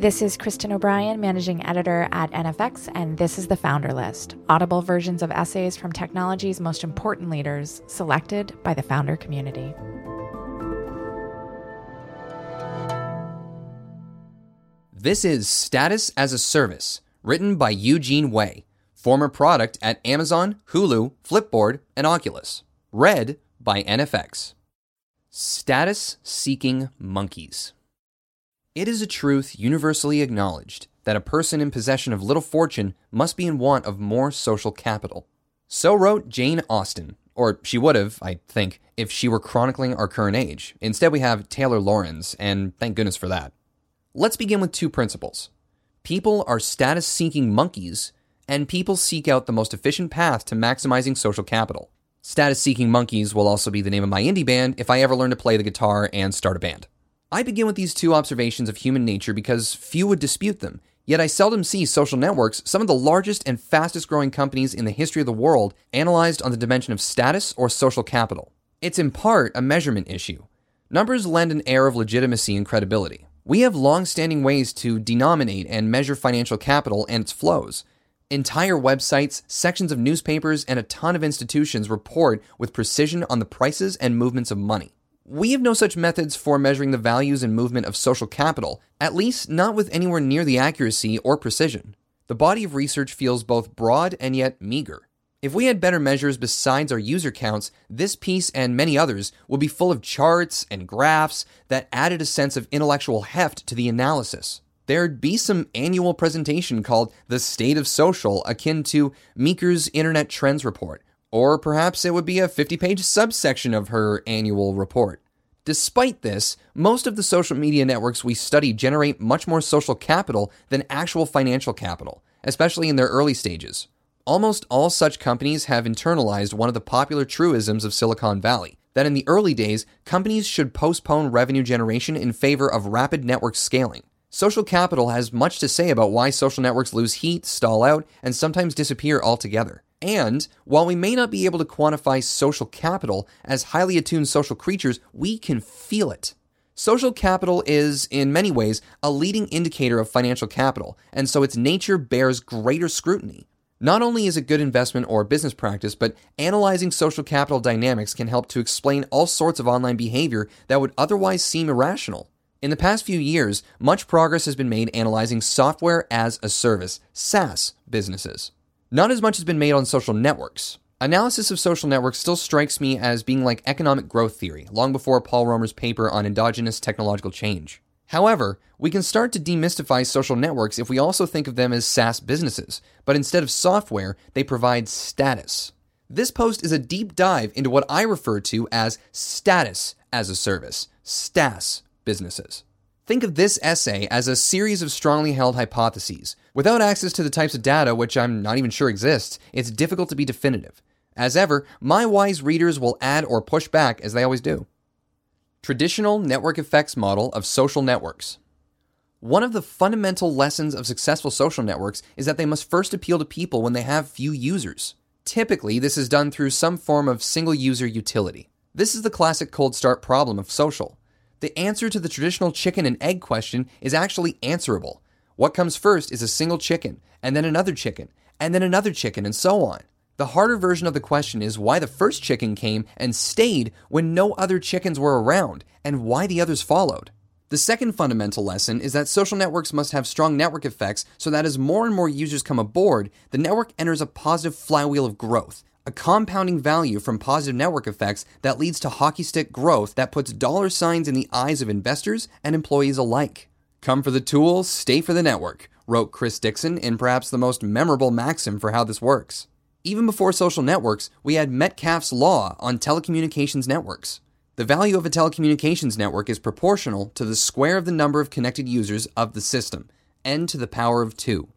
This is Kristen O'Brien, managing editor at NFX, and this is the Founder List audible versions of essays from technology's most important leaders, selected by the founder community. This is Status as a Service, written by Eugene Wei, former product at Amazon, Hulu, Flipboard, and Oculus. Read by NFX. Status seeking monkeys. It is a truth universally acknowledged that a person in possession of little fortune must be in want of more social capital. So wrote Jane Austen, or she would have, I think, if she were chronicling our current age. Instead, we have Taylor Lorenz, and thank goodness for that. Let's begin with two principles. People are status seeking monkeys, and people seek out the most efficient path to maximizing social capital. Status seeking monkeys will also be the name of my indie band if I ever learn to play the guitar and start a band. I begin with these two observations of human nature because few would dispute them, yet I seldom see social networks, some of the largest and fastest growing companies in the history of the world, analyzed on the dimension of status or social capital. It's in part a measurement issue. Numbers lend an air of legitimacy and credibility. We have long standing ways to denominate and measure financial capital and its flows. Entire websites, sections of newspapers, and a ton of institutions report with precision on the prices and movements of money. We have no such methods for measuring the values and movement of social capital, at least not with anywhere near the accuracy or precision. The body of research feels both broad and yet meager. If we had better measures besides our user counts, this piece and many others would be full of charts and graphs that added a sense of intellectual heft to the analysis. There'd be some annual presentation called The State of Social, akin to Meeker's Internet Trends Report, or perhaps it would be a 50 page subsection of her annual report. Despite this, most of the social media networks we study generate much more social capital than actual financial capital, especially in their early stages. Almost all such companies have internalized one of the popular truisms of Silicon Valley that in the early days, companies should postpone revenue generation in favor of rapid network scaling. Social capital has much to say about why social networks lose heat, stall out, and sometimes disappear altogether. And while we may not be able to quantify social capital as highly attuned social creatures, we can feel it. Social capital is, in many ways, a leading indicator of financial capital, and so its nature bears greater scrutiny. Not only is it good investment or business practice, but analyzing social capital dynamics can help to explain all sorts of online behavior that would otherwise seem irrational. In the past few years, much progress has been made analyzing software as a service, SaaS, businesses. Not as much has been made on social networks. Analysis of social networks still strikes me as being like economic growth theory, long before Paul Romer's paper on endogenous technological change. However, we can start to demystify social networks if we also think of them as SaaS businesses, but instead of software, they provide status. This post is a deep dive into what I refer to as status as a service, StaaS businesses. Think of this essay as a series of strongly held hypotheses. Without access to the types of data which I'm not even sure exist, it's difficult to be definitive. As ever, my wise readers will add or push back as they always do. Traditional network effects model of social networks. One of the fundamental lessons of successful social networks is that they must first appeal to people when they have few users. Typically, this is done through some form of single user utility. This is the classic cold start problem of social. The answer to the traditional chicken and egg question is actually answerable. What comes first is a single chicken, and then another chicken, and then another chicken, and so on. The harder version of the question is why the first chicken came and stayed when no other chickens were around, and why the others followed. The second fundamental lesson is that social networks must have strong network effects so that as more and more users come aboard, the network enters a positive flywheel of growth, a compounding value from positive network effects that leads to hockey stick growth that puts dollar signs in the eyes of investors and employees alike. Come for the tools, stay for the network, wrote Chris Dixon in perhaps the most memorable maxim for how this works. Even before social networks, we had Metcalfe's law on telecommunications networks. The value of a telecommunications network is proportional to the square of the number of connected users of the system, n to the power of 2.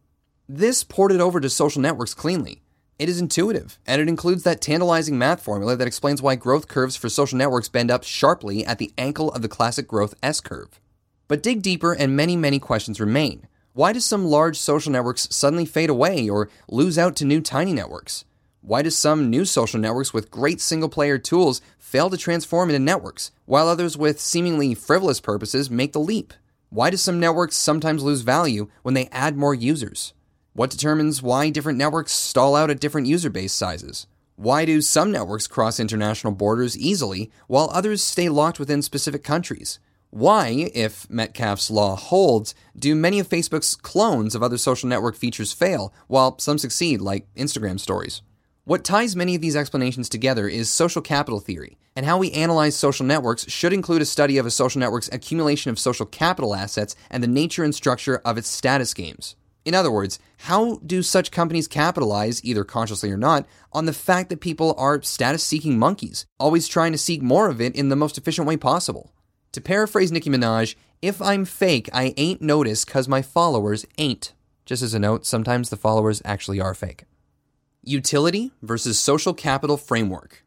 This ported over to social networks cleanly. It is intuitive, and it includes that tantalizing math formula that explains why growth curves for social networks bend up sharply at the ankle of the classic growth S curve. But dig deeper, and many, many questions remain. Why do some large social networks suddenly fade away or lose out to new tiny networks? Why do some new social networks with great single player tools fail to transform into networks, while others with seemingly frivolous purposes make the leap? Why do some networks sometimes lose value when they add more users? What determines why different networks stall out at different user base sizes? Why do some networks cross international borders easily while others stay locked within specific countries? Why, if Metcalfe's law holds, do many of Facebook's clones of other social network features fail while some succeed, like Instagram stories? What ties many of these explanations together is social capital theory, and how we analyze social networks should include a study of a social network's accumulation of social capital assets and the nature and structure of its status games. In other words, how do such companies capitalize, either consciously or not, on the fact that people are status seeking monkeys, always trying to seek more of it in the most efficient way possible? To paraphrase Nicki Minaj, if I'm fake, I ain't noticed because my followers ain't. Just as a note, sometimes the followers actually are fake. Utility versus social capital framework.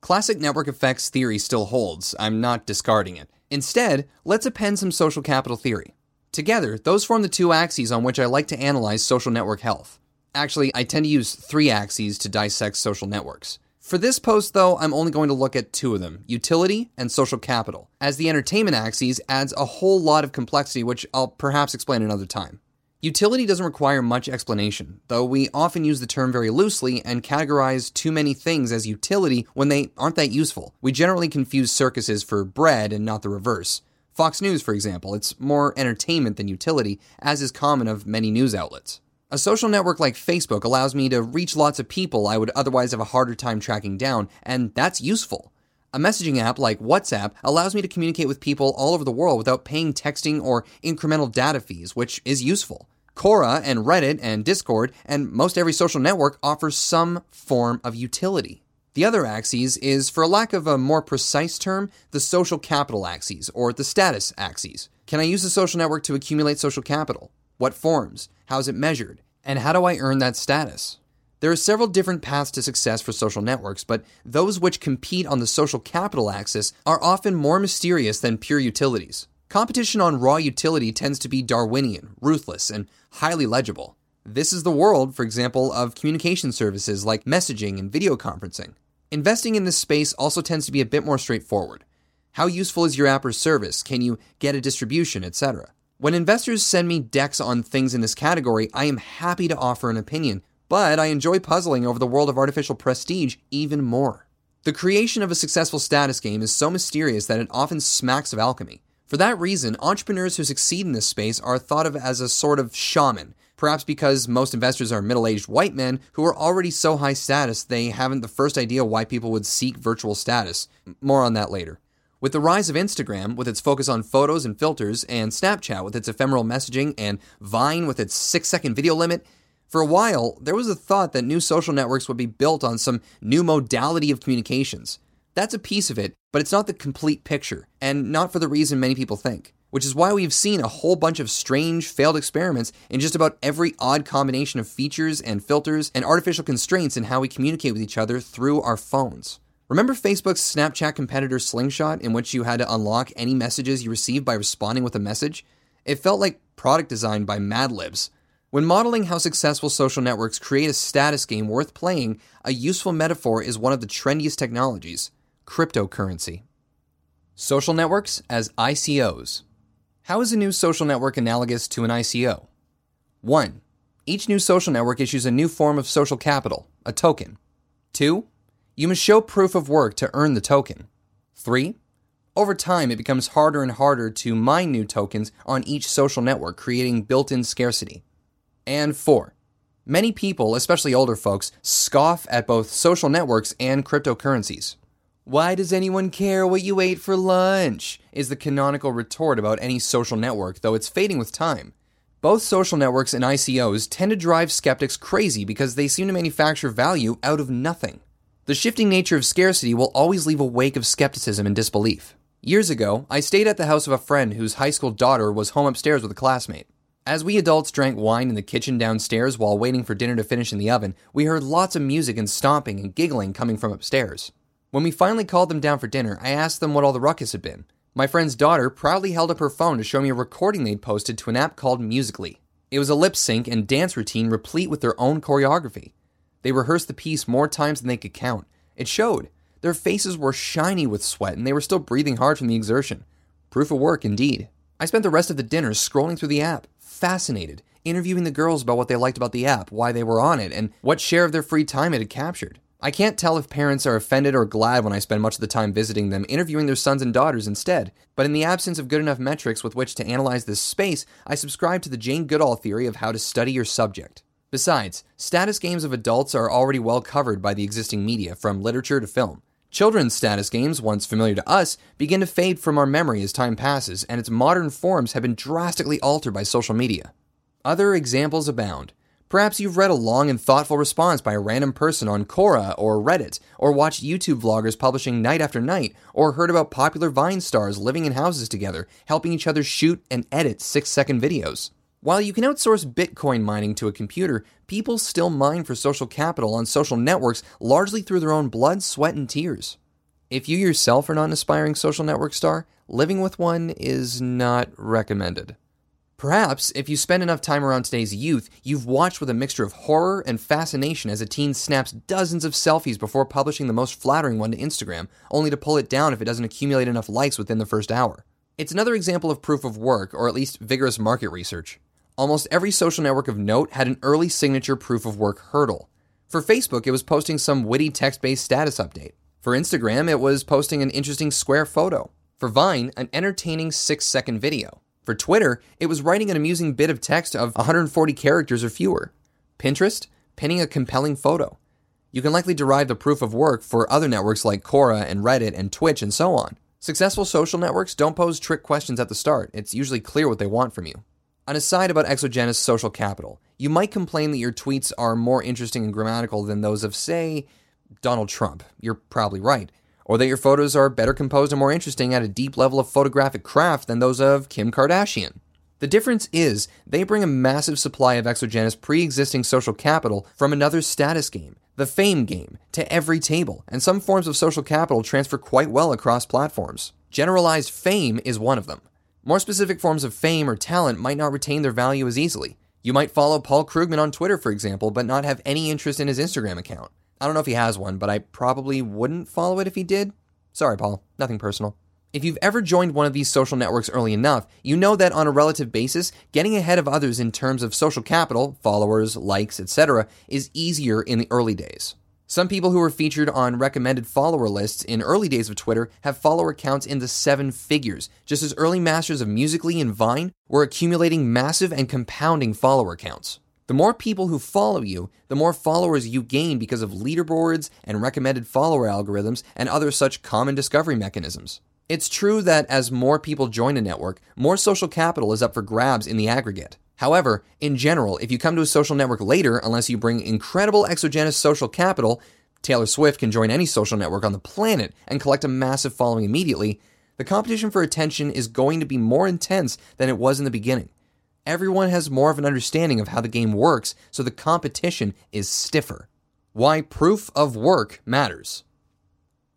Classic network effects theory still holds. I'm not discarding it. Instead, let's append some social capital theory. Together, those form the two axes on which I like to analyze social network health. Actually, I tend to use three axes to dissect social networks. For this post, though, I'm only going to look at two of them utility and social capital, as the entertainment axis adds a whole lot of complexity, which I'll perhaps explain another time. Utility doesn't require much explanation, though we often use the term very loosely and categorize too many things as utility when they aren't that useful. We generally confuse circuses for bread and not the reverse. Fox News, for example, it's more entertainment than utility, as is common of many news outlets. A social network like Facebook allows me to reach lots of people I would otherwise have a harder time tracking down, and that's useful. A messaging app like WhatsApp allows me to communicate with people all over the world without paying texting or incremental data fees, which is useful. Quora and Reddit and Discord and most every social network offers some form of utility. The other axis is, for lack of a more precise term, the social capital axis or the status axis. Can I use a social network to accumulate social capital? What forms? How is it measured? And how do I earn that status? There are several different paths to success for social networks, but those which compete on the social capital axis are often more mysterious than pure utilities. Competition on raw utility tends to be Darwinian, ruthless, and highly legible. This is the world, for example, of communication services like messaging and video conferencing. Investing in this space also tends to be a bit more straightforward. How useful is your app or service? Can you get a distribution, etc.? When investors send me decks on things in this category, I am happy to offer an opinion, but I enjoy puzzling over the world of artificial prestige even more. The creation of a successful status game is so mysterious that it often smacks of alchemy. For that reason, entrepreneurs who succeed in this space are thought of as a sort of shaman, perhaps because most investors are middle aged white men who are already so high status they haven't the first idea why people would seek virtual status. More on that later. With the rise of Instagram, with its focus on photos and filters, and Snapchat with its ephemeral messaging, and Vine with its six second video limit, for a while, there was a thought that new social networks would be built on some new modality of communications. That's a piece of it, but it's not the complete picture, and not for the reason many people think. Which is why we've seen a whole bunch of strange, failed experiments in just about every odd combination of features and filters and artificial constraints in how we communicate with each other through our phones. Remember Facebook's Snapchat competitor Slingshot, in which you had to unlock any messages you received by responding with a message? It felt like product design by Mad Libs. When modeling how successful social networks create a status game worth playing, a useful metaphor is one of the trendiest technologies cryptocurrency. Social networks as ICOs. How is a new social network analogous to an ICO? 1. Each new social network issues a new form of social capital, a token. 2. You must show proof of work to earn the token. 3. Over time, it becomes harder and harder to mine new tokens on each social network, creating built in scarcity. And 4. Many people, especially older folks, scoff at both social networks and cryptocurrencies. Why does anyone care what you ate for lunch? is the canonical retort about any social network, though it's fading with time. Both social networks and ICOs tend to drive skeptics crazy because they seem to manufacture value out of nothing. The shifting nature of scarcity will always leave a wake of skepticism and disbelief. Years ago, I stayed at the house of a friend whose high school daughter was home upstairs with a classmate. As we adults drank wine in the kitchen downstairs while waiting for dinner to finish in the oven, we heard lots of music and stomping and giggling coming from upstairs. When we finally called them down for dinner, I asked them what all the ruckus had been. My friend's daughter proudly held up her phone to show me a recording they'd posted to an app called Musical.ly. It was a lip sync and dance routine replete with their own choreography. They rehearsed the piece more times than they could count. It showed. Their faces were shiny with sweat, and they were still breathing hard from the exertion. Proof of work, indeed. I spent the rest of the dinner scrolling through the app, fascinated, interviewing the girls about what they liked about the app, why they were on it, and what share of their free time it had captured. I can't tell if parents are offended or glad when I spend much of the time visiting them, interviewing their sons and daughters instead. But in the absence of good enough metrics with which to analyze this space, I subscribe to the Jane Goodall theory of how to study your subject. Besides, status games of adults are already well covered by the existing media, from literature to film. Children's status games, once familiar to us, begin to fade from our memory as time passes, and its modern forms have been drastically altered by social media. Other examples abound. Perhaps you've read a long and thoughtful response by a random person on Quora or Reddit, or watched YouTube vloggers publishing night after night, or heard about popular Vine stars living in houses together, helping each other shoot and edit six second videos. While you can outsource Bitcoin mining to a computer, people still mine for social capital on social networks largely through their own blood, sweat, and tears. If you yourself are not an aspiring social network star, living with one is not recommended. Perhaps, if you spend enough time around today's youth, you've watched with a mixture of horror and fascination as a teen snaps dozens of selfies before publishing the most flattering one to Instagram, only to pull it down if it doesn't accumulate enough likes within the first hour. It's another example of proof of work, or at least vigorous market research. Almost every social network of note had an early signature proof of work hurdle. For Facebook, it was posting some witty text based status update. For Instagram, it was posting an interesting square photo. For Vine, an entertaining six second video. For Twitter, it was writing an amusing bit of text of 140 characters or fewer. Pinterest, pinning a compelling photo. You can likely derive the proof of work for other networks like Quora and Reddit and Twitch and so on. Successful social networks don't pose trick questions at the start. It's usually clear what they want from you. An aside about exogenous social capital, you might complain that your tweets are more interesting and grammatical than those of, say, Donald Trump. You're probably right or that your photos are better composed and more interesting at a deep level of photographic craft than those of Kim Kardashian. The difference is they bring a massive supply of exogenous pre existing social capital from another status game, the fame game, to every table, and some forms of social capital transfer quite well across platforms. Generalized fame is one of them. More specific forms of fame or talent might not retain their value as easily. You might follow Paul Krugman on Twitter, for example, but not have any interest in his Instagram account. I don't know if he has one, but I probably wouldn't follow it if he did. Sorry, Paul, nothing personal. If you've ever joined one of these social networks early enough, you know that on a relative basis, getting ahead of others in terms of social capital, followers, likes, etc., is easier in the early days. Some people who were featured on recommended follower lists in early days of Twitter have follower counts in the seven figures, just as early masters of Musical.ly and Vine were accumulating massive and compounding follower counts. The more people who follow you, the more followers you gain because of leaderboards and recommended follower algorithms and other such common discovery mechanisms. It's true that as more people join a network, more social capital is up for grabs in the aggregate. However, in general, if you come to a social network later, unless you bring incredible exogenous social capital, Taylor Swift can join any social network on the planet and collect a massive following immediately, the competition for attention is going to be more intense than it was in the beginning everyone has more of an understanding of how the game works, so the competition is stiffer. Why proof of work matters.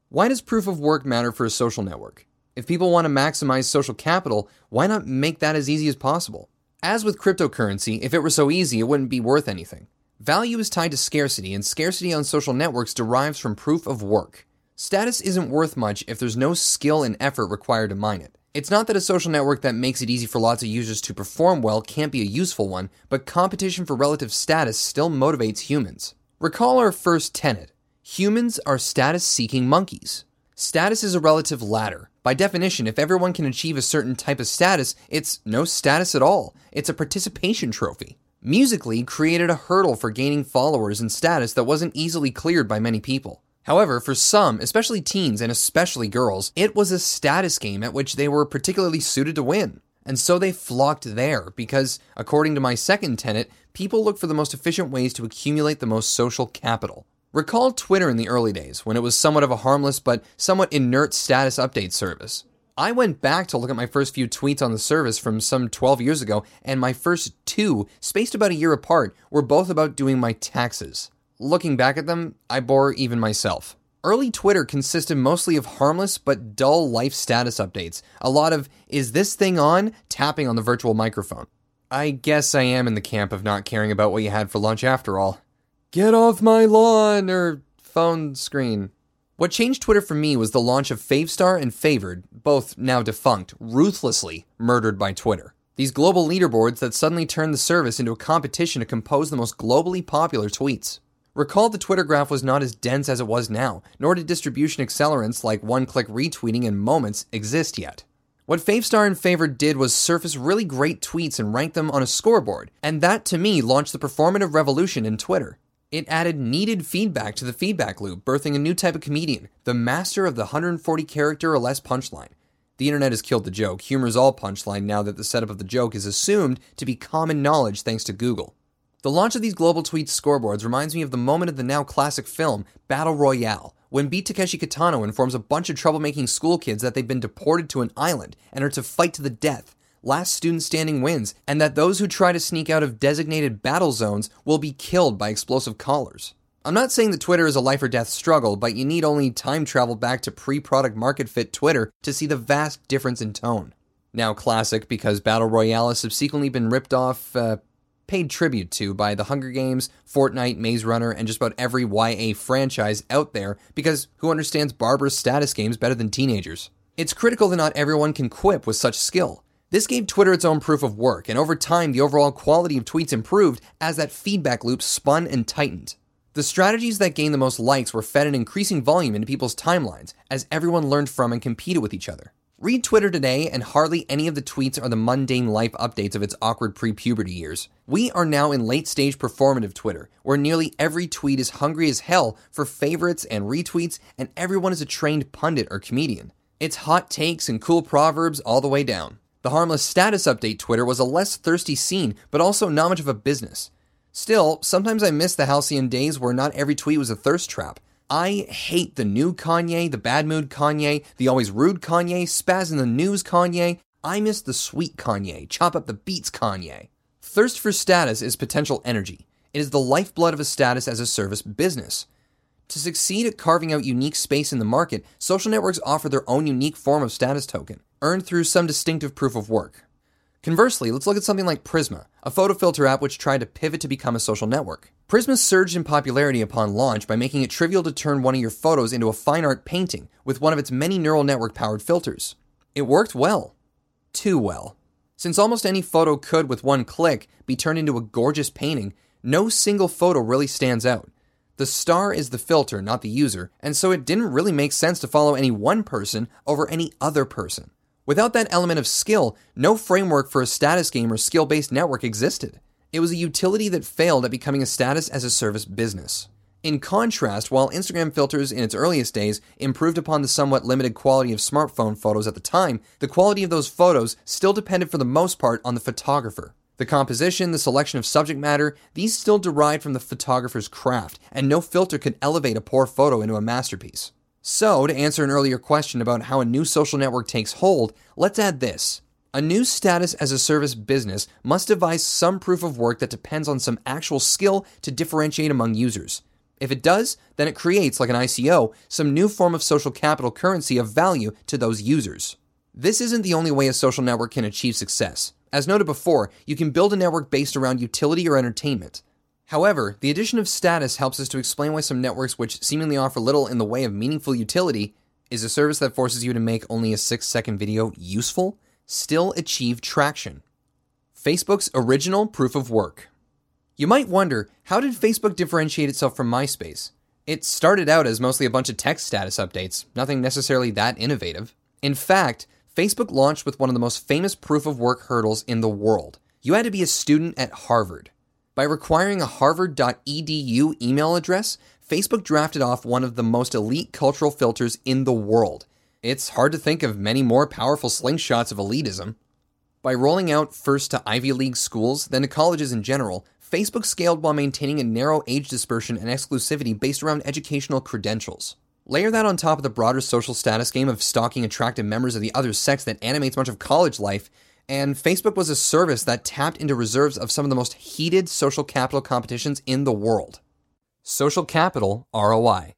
Why does proof of work matter for a social network? If people want to maximize social capital, why not make that as easy as possible? As with cryptocurrency, if it were so easy, it wouldn't be worth anything. Value is tied to scarcity, and scarcity on social networks derives from proof of work. Status isn't worth much if there's no skill and effort required to mine it. It's not that a social network that makes it easy for lots of users to perform well can't be a useful one, but competition for relative status still motivates humans. Recall our first tenet humans are status seeking monkeys. Status is a relative ladder. By definition, if everyone can achieve a certain type of status, it's no status at all. It's a participation trophy. Musical.ly created a hurdle for gaining followers and status that wasn't easily cleared by many people. However, for some, especially teens and especially girls, it was a status game at which they were particularly suited to win. And so they flocked there because, according to my second tenet, people look for the most efficient ways to accumulate the most social capital. Recall Twitter in the early days, when it was somewhat of a harmless but somewhat inert status update service. I went back to look at my first few tweets on the service from some 12 years ago, and my first two, spaced about a year apart, were both about doing my taxes. Looking back at them, I bore even myself. Early Twitter consisted mostly of harmless but dull life status updates. A lot of, is this thing on? tapping on the virtual microphone. I guess I am in the camp of not caring about what you had for lunch after all. Get off my lawn or phone screen. What changed Twitter for me was the launch of Favstar and Favrd, both now defunct, ruthlessly murdered by Twitter. These global leaderboards that suddenly turned the service into a competition to compose the most globally popular tweets. Recall the Twitter graph was not as dense as it was now, nor did distribution accelerants like one click retweeting and moments exist yet. What Favstar and Favrd did was surface really great tweets and rank them on a scoreboard, and that to me launched the performative revolution in Twitter. It added needed feedback to the feedback loop, birthing a new type of comedian, the master of the 140 character or less punchline. The internet has killed the joke. Humor is all punchline now that the setup of the joke is assumed to be common knowledge thanks to Google. The launch of these global tweet scoreboards reminds me of the moment of the now classic film Battle Royale, when Beat Takeshi Kitano informs a bunch of troublemaking school kids that they've been deported to an island and are to fight to the death last student standing wins, and that those who try to sneak out of designated battle zones will be killed by explosive collars. I'm not saying that Twitter is a life or death struggle, but you need only time travel back to pre product market fit Twitter to see the vast difference in tone. Now classic because Battle Royale has subsequently been ripped off, uh, paid tribute to by The Hunger Games, Fortnite, Maze Runner, and just about every YA franchise out there because who understands barbarous status games better than teenagers? It's critical that not everyone can quip with such skill. This gave Twitter its own proof of work, and over time, the overall quality of tweets improved as that feedback loop spun and tightened. The strategies that gained the most likes were fed an increasing volume into people's timelines as everyone learned from and competed with each other. Read Twitter today, and hardly any of the tweets are the mundane life updates of its awkward pre puberty years. We are now in late stage performative Twitter, where nearly every tweet is hungry as hell for favorites and retweets, and everyone is a trained pundit or comedian. It's hot takes and cool proverbs all the way down. The harmless status update Twitter was a less thirsty scene, but also not much of a business. Still, sometimes I miss the halcyon days where not every tweet was a thirst trap. I hate the new Kanye, the bad mood Kanye, the always rude Kanye, spaz in the news Kanye. I miss the sweet Kanye, chop up the beats Kanye. Thirst for status is potential energy. It is the lifeblood of a status as a service business. To succeed at carving out unique space in the market, social networks offer their own unique form of status token earned through some distinctive proof of work. Conversely, let's look at something like Prisma, a photo filter app which tried to pivot to become a social network. Prisma surged in popularity upon launch by making it trivial to turn one of your photos into a fine art painting with one of its many neural network powered filters. It worked well. Too well. Since almost any photo could, with one click, be turned into a gorgeous painting, no single photo really stands out. The star is the filter, not the user, and so it didn't really make sense to follow any one person over any other person. Without that element of skill, no framework for a status game or skill based network existed. It was a utility that failed at becoming a status as a service business. In contrast, while Instagram filters in its earliest days improved upon the somewhat limited quality of smartphone photos at the time, the quality of those photos still depended for the most part on the photographer. The composition, the selection of subject matter, these still derived from the photographer's craft, and no filter could elevate a poor photo into a masterpiece. So, to answer an earlier question about how a new social network takes hold, let's add this. A new status as a service business must devise some proof of work that depends on some actual skill to differentiate among users. If it does, then it creates, like an ICO, some new form of social capital currency of value to those users. This isn't the only way a social network can achieve success. As noted before, you can build a network based around utility or entertainment. However, the addition of status helps us to explain why some networks which seemingly offer little in the way of meaningful utility is a service that forces you to make only a 6 second video useful, still achieve traction. Facebook's original proof of work. You might wonder, how did Facebook differentiate itself from MySpace? It started out as mostly a bunch of text status updates, nothing necessarily that innovative. In fact, Facebook launched with one of the most famous proof of work hurdles in the world. You had to be a student at Harvard. By requiring a harvard.edu email address, Facebook drafted off one of the most elite cultural filters in the world. It's hard to think of many more powerful slingshots of elitism. By rolling out first to Ivy League schools, then to colleges in general, Facebook scaled while maintaining a narrow age dispersion and exclusivity based around educational credentials. Layer that on top of the broader social status game of stalking attractive members of the other sex that animates much of college life, and Facebook was a service that tapped into reserves of some of the most heated social capital competitions in the world. Social capital ROI.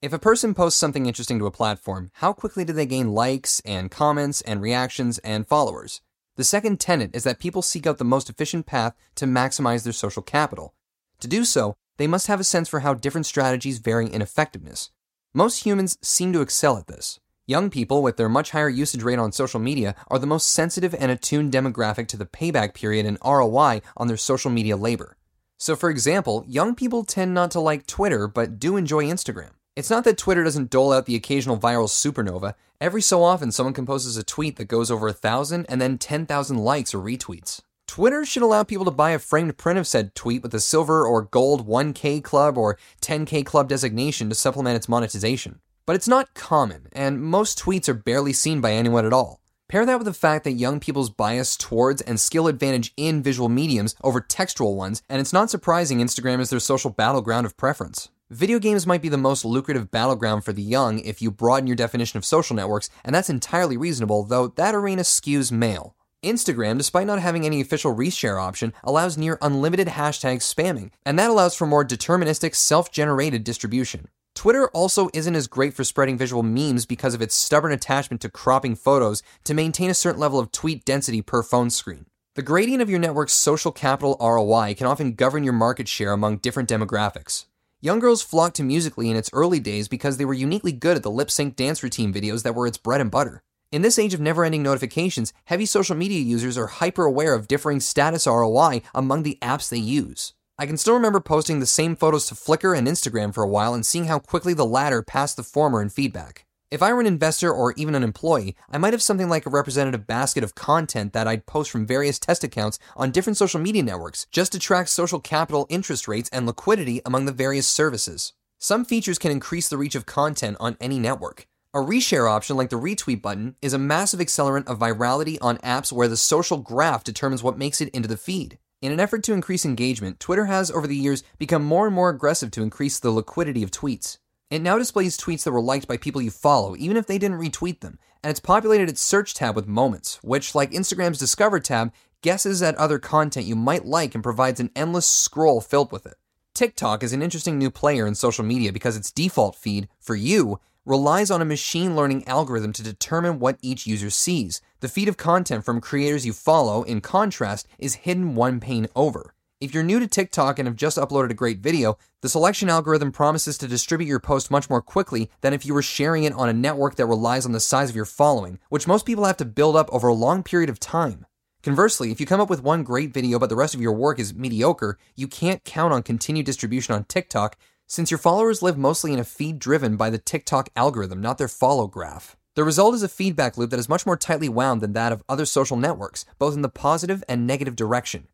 If a person posts something interesting to a platform, how quickly do they gain likes and comments and reactions and followers? The second tenet is that people seek out the most efficient path to maximize their social capital. To do so, they must have a sense for how different strategies vary in effectiveness. Most humans seem to excel at this. Young people, with their much higher usage rate on social media, are the most sensitive and attuned demographic to the payback period and ROI on their social media labor. So, for example, young people tend not to like Twitter, but do enjoy Instagram. It's not that Twitter doesn't dole out the occasional viral supernova. Every so often, someone composes a tweet that goes over a thousand and then 10,000 likes or retweets. Twitter should allow people to buy a framed print of said tweet with a silver or gold 1K club or 10K club designation to supplement its monetization. But it's not common, and most tweets are barely seen by anyone at all. Pair that with the fact that young people's bias towards and skill advantage in visual mediums over textual ones, and it's not surprising Instagram is their social battleground of preference. Video games might be the most lucrative battleground for the young if you broaden your definition of social networks, and that's entirely reasonable, though that arena skews male. Instagram, despite not having any official reshare option, allows near unlimited hashtag spamming, and that allows for more deterministic, self generated distribution. Twitter also isn't as great for spreading visual memes because of its stubborn attachment to cropping photos to maintain a certain level of tweet density per phone screen. The gradient of your network's social capital ROI can often govern your market share among different demographics. Young girls flocked to Musical.ly in its early days because they were uniquely good at the lip sync dance routine videos that were its bread and butter. In this age of never ending notifications, heavy social media users are hyper aware of differing status ROI among the apps they use. I can still remember posting the same photos to Flickr and Instagram for a while and seeing how quickly the latter passed the former in feedback. If I were an investor or even an employee, I might have something like a representative basket of content that I'd post from various test accounts on different social media networks just to track social capital interest rates and liquidity among the various services. Some features can increase the reach of content on any network. A reshare option like the retweet button is a massive accelerant of virality on apps where the social graph determines what makes it into the feed. In an effort to increase engagement, Twitter has over the years become more and more aggressive to increase the liquidity of tweets. It now displays tweets that were liked by people you follow, even if they didn't retweet them, and it's populated its search tab with moments, which, like Instagram's Discover tab, guesses at other content you might like and provides an endless scroll filled with it. TikTok is an interesting new player in social media because its default feed, for you, relies on a machine learning algorithm to determine what each user sees. The feed of content from creators you follow, in contrast, is hidden one pane over. If you're new to TikTok and have just uploaded a great video, the selection algorithm promises to distribute your post much more quickly than if you were sharing it on a network that relies on the size of your following, which most people have to build up over a long period of time. Conversely, if you come up with one great video but the rest of your work is mediocre, you can't count on continued distribution on TikTok since your followers live mostly in a feed driven by the TikTok algorithm, not their follow graph. The result is a feedback loop that is much more tightly wound than that of other social networks, both in the positive and negative direction.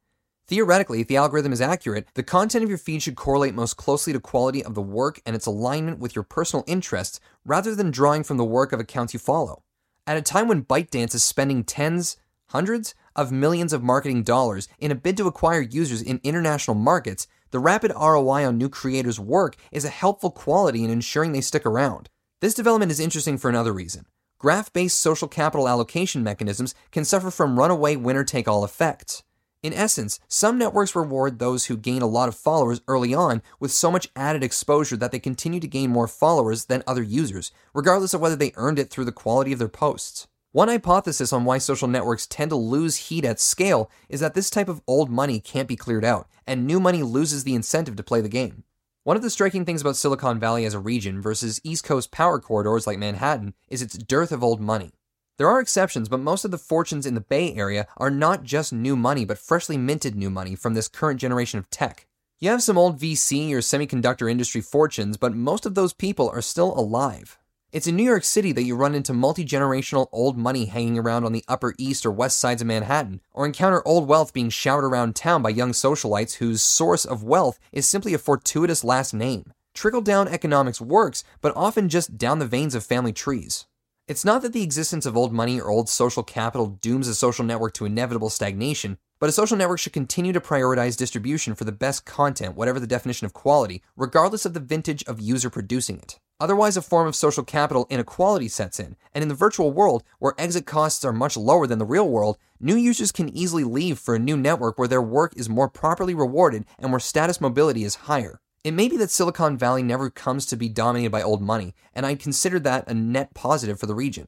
Theoretically, if the algorithm is accurate, the content of your feed should correlate most closely to quality of the work and its alignment with your personal interests rather than drawing from the work of accounts you follow. At a time when ByteDance is spending tens, hundreds of millions of marketing dollars in a bid to acquire users in international markets, the rapid ROI on new creators' work is a helpful quality in ensuring they stick around. This development is interesting for another reason. Graph based social capital allocation mechanisms can suffer from runaway winner take all effects. In essence, some networks reward those who gain a lot of followers early on with so much added exposure that they continue to gain more followers than other users, regardless of whether they earned it through the quality of their posts. One hypothesis on why social networks tend to lose heat at scale is that this type of old money can't be cleared out, and new money loses the incentive to play the game. One of the striking things about Silicon Valley as a region versus East Coast power corridors like Manhattan is its dearth of old money. There are exceptions, but most of the fortunes in the Bay Area are not just new money, but freshly minted new money from this current generation of tech. You have some old VC or semiconductor industry fortunes, but most of those people are still alive. It's in New York City that you run into multi generational old money hanging around on the Upper East or West sides of Manhattan, or encounter old wealth being showered around town by young socialites whose source of wealth is simply a fortuitous last name. Trickle down economics works, but often just down the veins of family trees. It's not that the existence of old money or old social capital dooms a social network to inevitable stagnation, but a social network should continue to prioritize distribution for the best content, whatever the definition of quality, regardless of the vintage of user producing it. Otherwise, a form of social capital inequality sets in, and in the virtual world, where exit costs are much lower than the real world, new users can easily leave for a new network where their work is more properly rewarded and where status mobility is higher. It may be that Silicon Valley never comes to be dominated by old money, and I'd consider that a net positive for the region.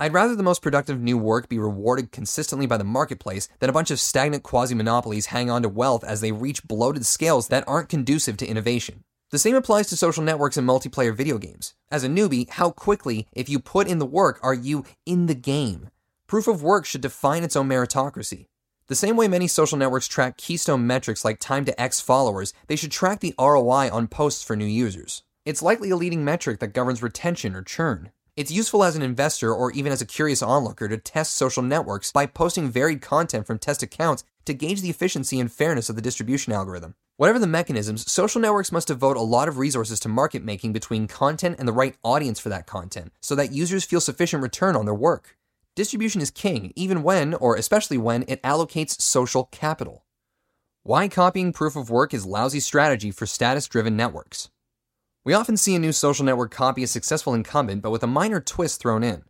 I'd rather the most productive new work be rewarded consistently by the marketplace than a bunch of stagnant quasi monopolies hang on to wealth as they reach bloated scales that aren't conducive to innovation. The same applies to social networks and multiplayer video games. As a newbie, how quickly, if you put in the work, are you in the game? Proof of work should define its own meritocracy. The same way many social networks track keystone metrics like time to X followers, they should track the ROI on posts for new users. It's likely a leading metric that governs retention or churn. It's useful as an investor or even as a curious onlooker to test social networks by posting varied content from test accounts to gauge the efficiency and fairness of the distribution algorithm. Whatever the mechanisms, social networks must devote a lot of resources to market making between content and the right audience for that content so that users feel sufficient return on their work. Distribution is king, even when, or especially when, it allocates social capital. Why copying proof of work is lousy strategy for status driven networks. We often see a new social network copy a successful incumbent, but with a minor twist thrown in.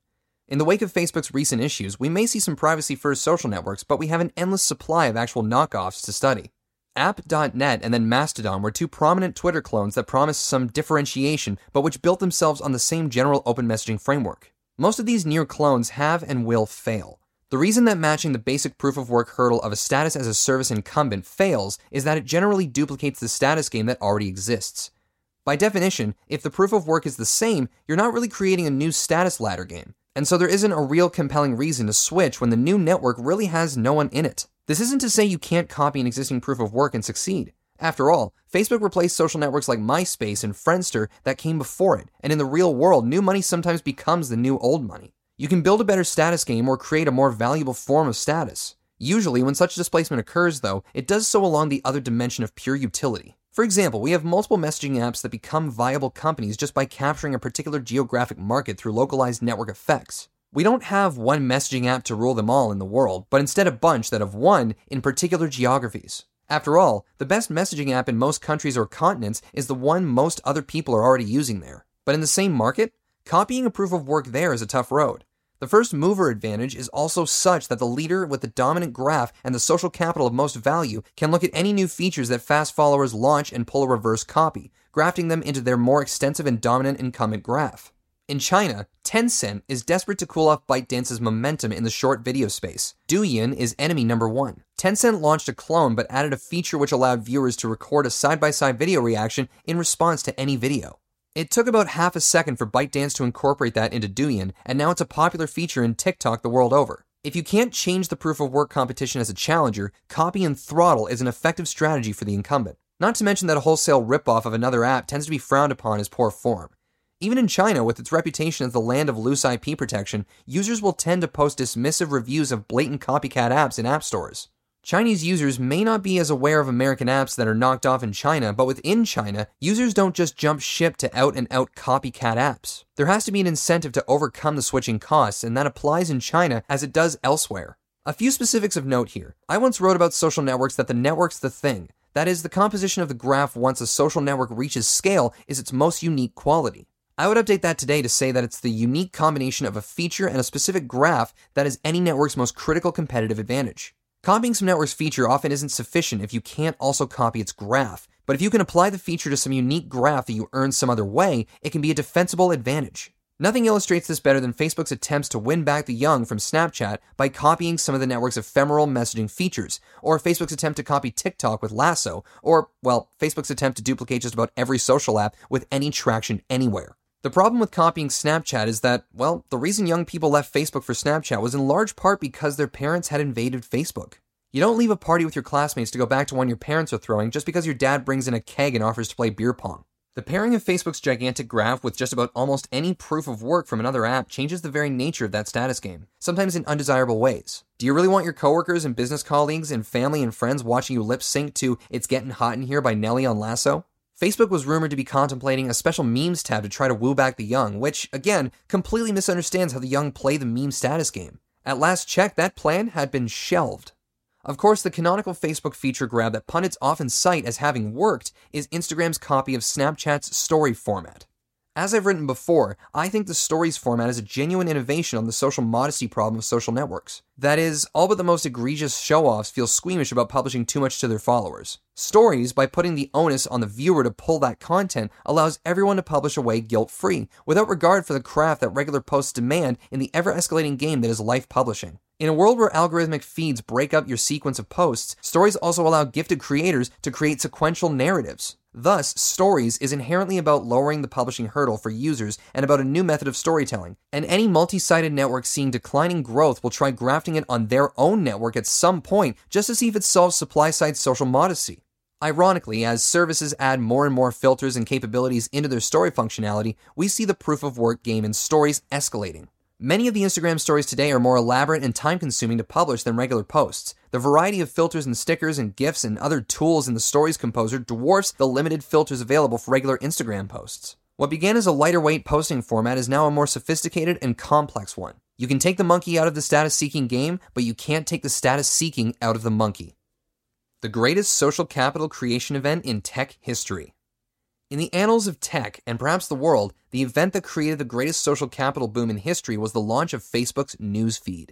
In the wake of Facebook's recent issues, we may see some privacy first social networks, but we have an endless supply of actual knockoffs to study. App.net and then Mastodon were two prominent Twitter clones that promised some differentiation, but which built themselves on the same general open messaging framework. Most of these near clones have and will fail. The reason that matching the basic proof of work hurdle of a status as a service incumbent fails is that it generally duplicates the status game that already exists. By definition, if the proof of work is the same, you're not really creating a new status ladder game. And so there isn't a real compelling reason to switch when the new network really has no one in it. This isn't to say you can't copy an existing proof of work and succeed. After all, Facebook replaced social networks like MySpace and Friendster that came before it, and in the real world, new money sometimes becomes the new old money. You can build a better status game or create a more valuable form of status. Usually, when such displacement occurs, though, it does so along the other dimension of pure utility. For example, we have multiple messaging apps that become viable companies just by capturing a particular geographic market through localized network effects. We don't have one messaging app to rule them all in the world, but instead a bunch that have won in particular geographies. After all, the best messaging app in most countries or continents is the one most other people are already using there. But in the same market, copying a proof of work there is a tough road. The first mover advantage is also such that the leader with the dominant graph and the social capital of most value can look at any new features that fast followers launch and pull a reverse copy, grafting them into their more extensive and dominant incumbent graph. In China, Tencent is desperate to cool off ByteDance's momentum in the short video space. Douyin is enemy number one. Tencent launched a clone but added a feature which allowed viewers to record a side by side video reaction in response to any video. It took about half a second for ByteDance to incorporate that into Douyin, and now it's a popular feature in TikTok the world over. If you can't change the proof of work competition as a challenger, copy and throttle is an effective strategy for the incumbent. Not to mention that a wholesale ripoff of another app tends to be frowned upon as poor form. Even in China, with its reputation as the land of loose IP protection, users will tend to post dismissive reviews of blatant copycat apps in app stores. Chinese users may not be as aware of American apps that are knocked off in China, but within China, users don't just jump ship to out and out copycat apps. There has to be an incentive to overcome the switching costs, and that applies in China as it does elsewhere. A few specifics of note here. I once wrote about social networks that the network's the thing. That is, the composition of the graph once a social network reaches scale is its most unique quality. I would update that today to say that it's the unique combination of a feature and a specific graph that is any network's most critical competitive advantage. Copying some network's feature often isn't sufficient if you can't also copy its graph, but if you can apply the feature to some unique graph that you earn some other way, it can be a defensible advantage. Nothing illustrates this better than Facebook's attempts to win back the young from Snapchat by copying some of the network's ephemeral messaging features, or Facebook's attempt to copy TikTok with Lasso, or, well, Facebook's attempt to duplicate just about every social app with any traction anywhere. The problem with copying Snapchat is that, well, the reason young people left Facebook for Snapchat was in large part because their parents had invaded Facebook. You don't leave a party with your classmates to go back to one your parents are throwing just because your dad brings in a keg and offers to play beer pong. The pairing of Facebook's gigantic graph with just about almost any proof of work from another app changes the very nature of that status game, sometimes in undesirable ways. Do you really want your coworkers and business colleagues and family and friends watching you lip sync to It's Getting Hot in Here by Nelly on Lasso? Facebook was rumored to be contemplating a special memes tab to try to woo back the young, which, again, completely misunderstands how the young play the meme status game. At last check, that plan had been shelved. Of course, the canonical Facebook feature grab that pundits often cite as having worked is Instagram's copy of Snapchat's story format. As I've written before, I think the stories format is a genuine innovation on the social modesty problem of social networks. That is, all but the most egregious show offs feel squeamish about publishing too much to their followers. Stories, by putting the onus on the viewer to pull that content, allows everyone to publish away guilt free, without regard for the craft that regular posts demand in the ever escalating game that is life publishing. In a world where algorithmic feeds break up your sequence of posts, stories also allow gifted creators to create sequential narratives. Thus, Stories is inherently about lowering the publishing hurdle for users and about a new method of storytelling. And any multi sided network seeing declining growth will try grafting it on their own network at some point just to see if it solves supply side social modesty. Ironically, as services add more and more filters and capabilities into their story functionality, we see the proof of work game in stories escalating. Many of the Instagram stories today are more elaborate and time consuming to publish than regular posts. The variety of filters and stickers and GIFs and other tools in the Stories Composer dwarfs the limited filters available for regular Instagram posts. What began as a lighter weight posting format is now a more sophisticated and complex one. You can take the monkey out of the status seeking game, but you can't take the status seeking out of the monkey. The greatest social capital creation event in tech history. In the annals of tech, and perhaps the world, the event that created the greatest social capital boom in history was the launch of Facebook's newsfeed.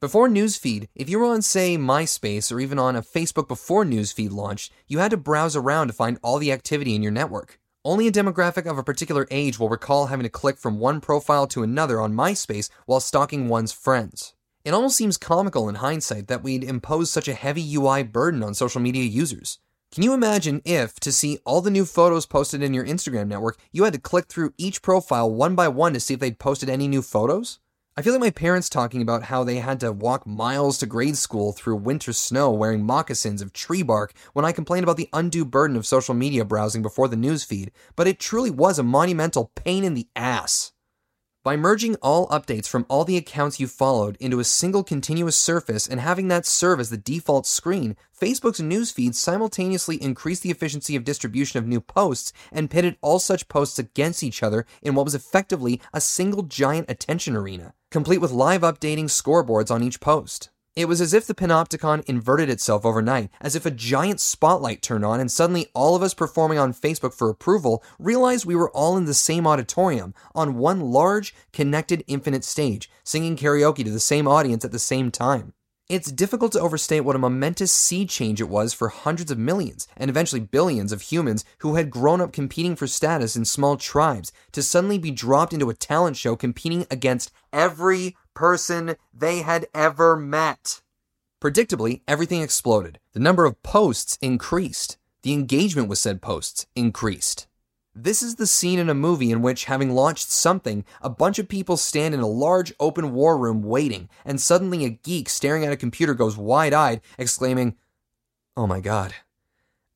Before Newsfeed, if you were on, say, MySpace or even on a Facebook before Newsfeed launched, you had to browse around to find all the activity in your network. Only a demographic of a particular age will recall having to click from one profile to another on MySpace while stalking one's friends. It almost seems comical in hindsight that we'd impose such a heavy UI burden on social media users. Can you imagine if, to see all the new photos posted in your Instagram network, you had to click through each profile one by one to see if they'd posted any new photos? I feel like my parents talking about how they had to walk miles to grade school through winter snow wearing moccasins of tree bark when I complained about the undue burden of social media browsing before the newsfeed, but it truly was a monumental pain in the ass. By merging all updates from all the accounts you followed into a single continuous surface and having that serve as the default screen, Facebook's newsfeed simultaneously increased the efficiency of distribution of new posts and pitted all such posts against each other in what was effectively a single giant attention arena, complete with live updating scoreboards on each post. It was as if the panopticon inverted itself overnight, as if a giant spotlight turned on, and suddenly all of us performing on Facebook for approval realized we were all in the same auditorium, on one large, connected, infinite stage, singing karaoke to the same audience at the same time. It's difficult to overstate what a momentous sea change it was for hundreds of millions, and eventually billions of humans who had grown up competing for status in small tribes to suddenly be dropped into a talent show competing against every person they had ever met. Predictably, everything exploded. The number of posts increased. The engagement with said posts increased. This is the scene in a movie in which, having launched something, a bunch of people stand in a large open war room waiting, and suddenly a geek staring at a computer goes wide eyed, exclaiming, Oh my god.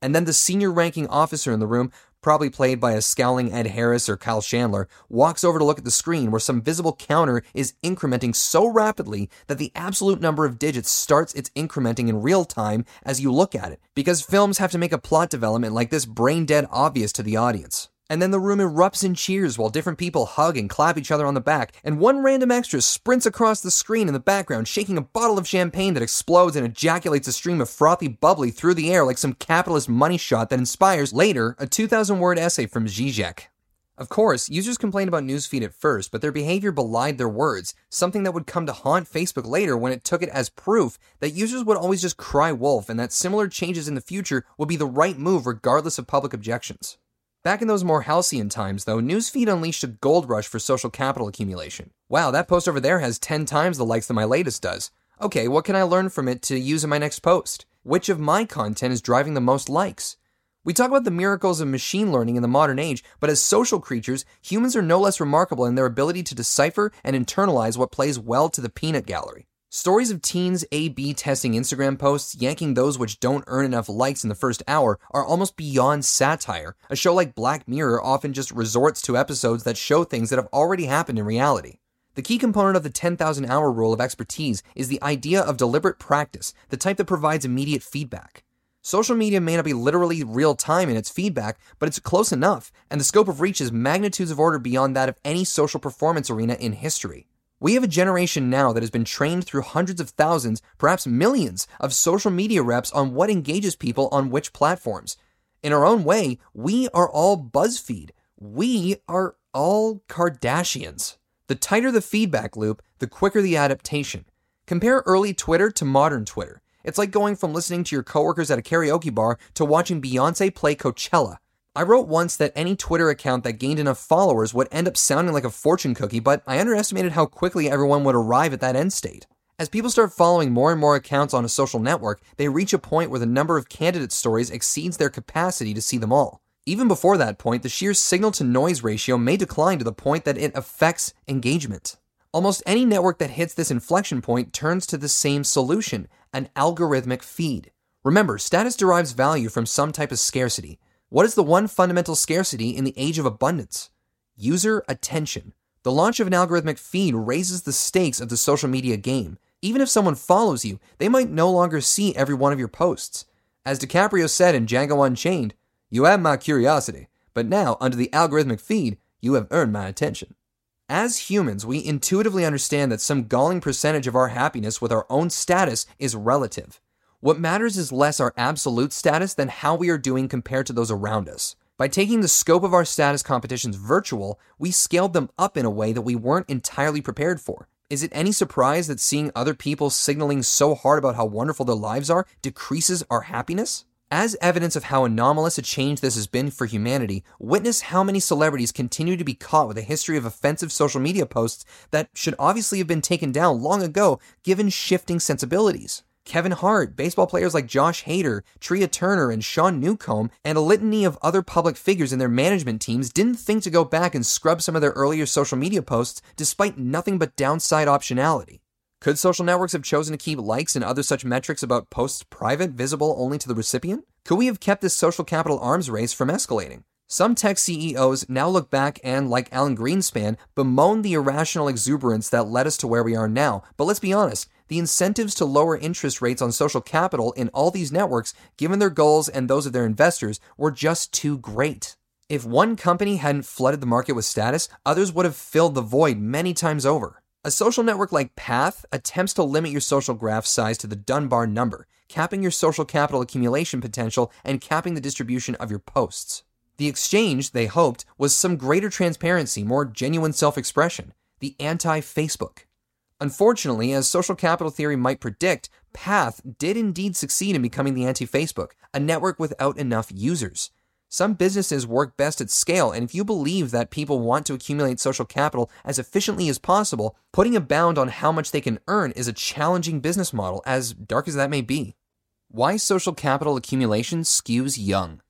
And then the senior ranking officer in the room probably played by a scowling Ed Harris or Kyle Chandler, walks over to look at the screen where some visible counter is incrementing so rapidly that the absolute number of digits starts its incrementing in real time as you look at it, because films have to make a plot development like this brain dead obvious to the audience. And then the room erupts in cheers while different people hug and clap each other on the back, and one random extra sprints across the screen in the background, shaking a bottle of champagne that explodes and ejaculates a stream of frothy bubbly through the air like some capitalist money shot that inspires, later, a 2,000 word essay from Zizek. Of course, users complained about Newsfeed at first, but their behavior belied their words, something that would come to haunt Facebook later when it took it as proof that users would always just cry wolf and that similar changes in the future would be the right move regardless of public objections. Back in those more halcyon times, though, Newsfeed unleashed a gold rush for social capital accumulation. Wow, that post over there has 10 times the likes that my latest does. Okay, what can I learn from it to use in my next post? Which of my content is driving the most likes? We talk about the miracles of machine learning in the modern age, but as social creatures, humans are no less remarkable in their ability to decipher and internalize what plays well to the peanut gallery. Stories of teens A B testing Instagram posts, yanking those which don't earn enough likes in the first hour, are almost beyond satire. A show like Black Mirror often just resorts to episodes that show things that have already happened in reality. The key component of the 10,000 hour rule of expertise is the idea of deliberate practice, the type that provides immediate feedback. Social media may not be literally real time in its feedback, but it's close enough, and the scope of reach is magnitudes of order beyond that of any social performance arena in history. We have a generation now that has been trained through hundreds of thousands, perhaps millions, of social media reps on what engages people on which platforms. In our own way, we are all BuzzFeed. We are all Kardashians. The tighter the feedback loop, the quicker the adaptation. Compare early Twitter to modern Twitter. It's like going from listening to your coworkers at a karaoke bar to watching Beyonce play Coachella. I wrote once that any Twitter account that gained enough followers would end up sounding like a fortune cookie, but I underestimated how quickly everyone would arrive at that end state. As people start following more and more accounts on a social network, they reach a point where the number of candidate stories exceeds their capacity to see them all. Even before that point, the sheer signal to noise ratio may decline to the point that it affects engagement. Almost any network that hits this inflection point turns to the same solution an algorithmic feed. Remember, status derives value from some type of scarcity. What is the one fundamental scarcity in the age of abundance? User attention. The launch of an algorithmic feed raises the stakes of the social media game. Even if someone follows you, they might no longer see every one of your posts. As DiCaprio said in Django Unchained, you have my curiosity, but now, under the algorithmic feed, you have earned my attention. As humans, we intuitively understand that some galling percentage of our happiness with our own status is relative. What matters is less our absolute status than how we are doing compared to those around us. By taking the scope of our status competitions virtual, we scaled them up in a way that we weren't entirely prepared for. Is it any surprise that seeing other people signaling so hard about how wonderful their lives are decreases our happiness? As evidence of how anomalous a change this has been for humanity, witness how many celebrities continue to be caught with a history of offensive social media posts that should obviously have been taken down long ago given shifting sensibilities. Kevin Hart, baseball players like Josh Hader, Trea Turner, and Sean Newcomb, and a litany of other public figures in their management teams didn't think to go back and scrub some of their earlier social media posts despite nothing but downside optionality. Could social networks have chosen to keep likes and other such metrics about posts private, visible only to the recipient? Could we have kept this social capital arms race from escalating? Some tech CEOs now look back and, like Alan Greenspan, bemoan the irrational exuberance that led us to where we are now. But let's be honest, the incentives to lower interest rates on social capital in all these networks, given their goals and those of their investors, were just too great. If one company hadn't flooded the market with status, others would have filled the void many times over. A social network like Path attempts to limit your social graph size to the Dunbar number, capping your social capital accumulation potential and capping the distribution of your posts. The exchange, they hoped, was some greater transparency, more genuine self expression, the anti Facebook. Unfortunately, as social capital theory might predict, Path did indeed succeed in becoming the anti Facebook, a network without enough users. Some businesses work best at scale, and if you believe that people want to accumulate social capital as efficiently as possible, putting a bound on how much they can earn is a challenging business model, as dark as that may be. Why social capital accumulation skews young.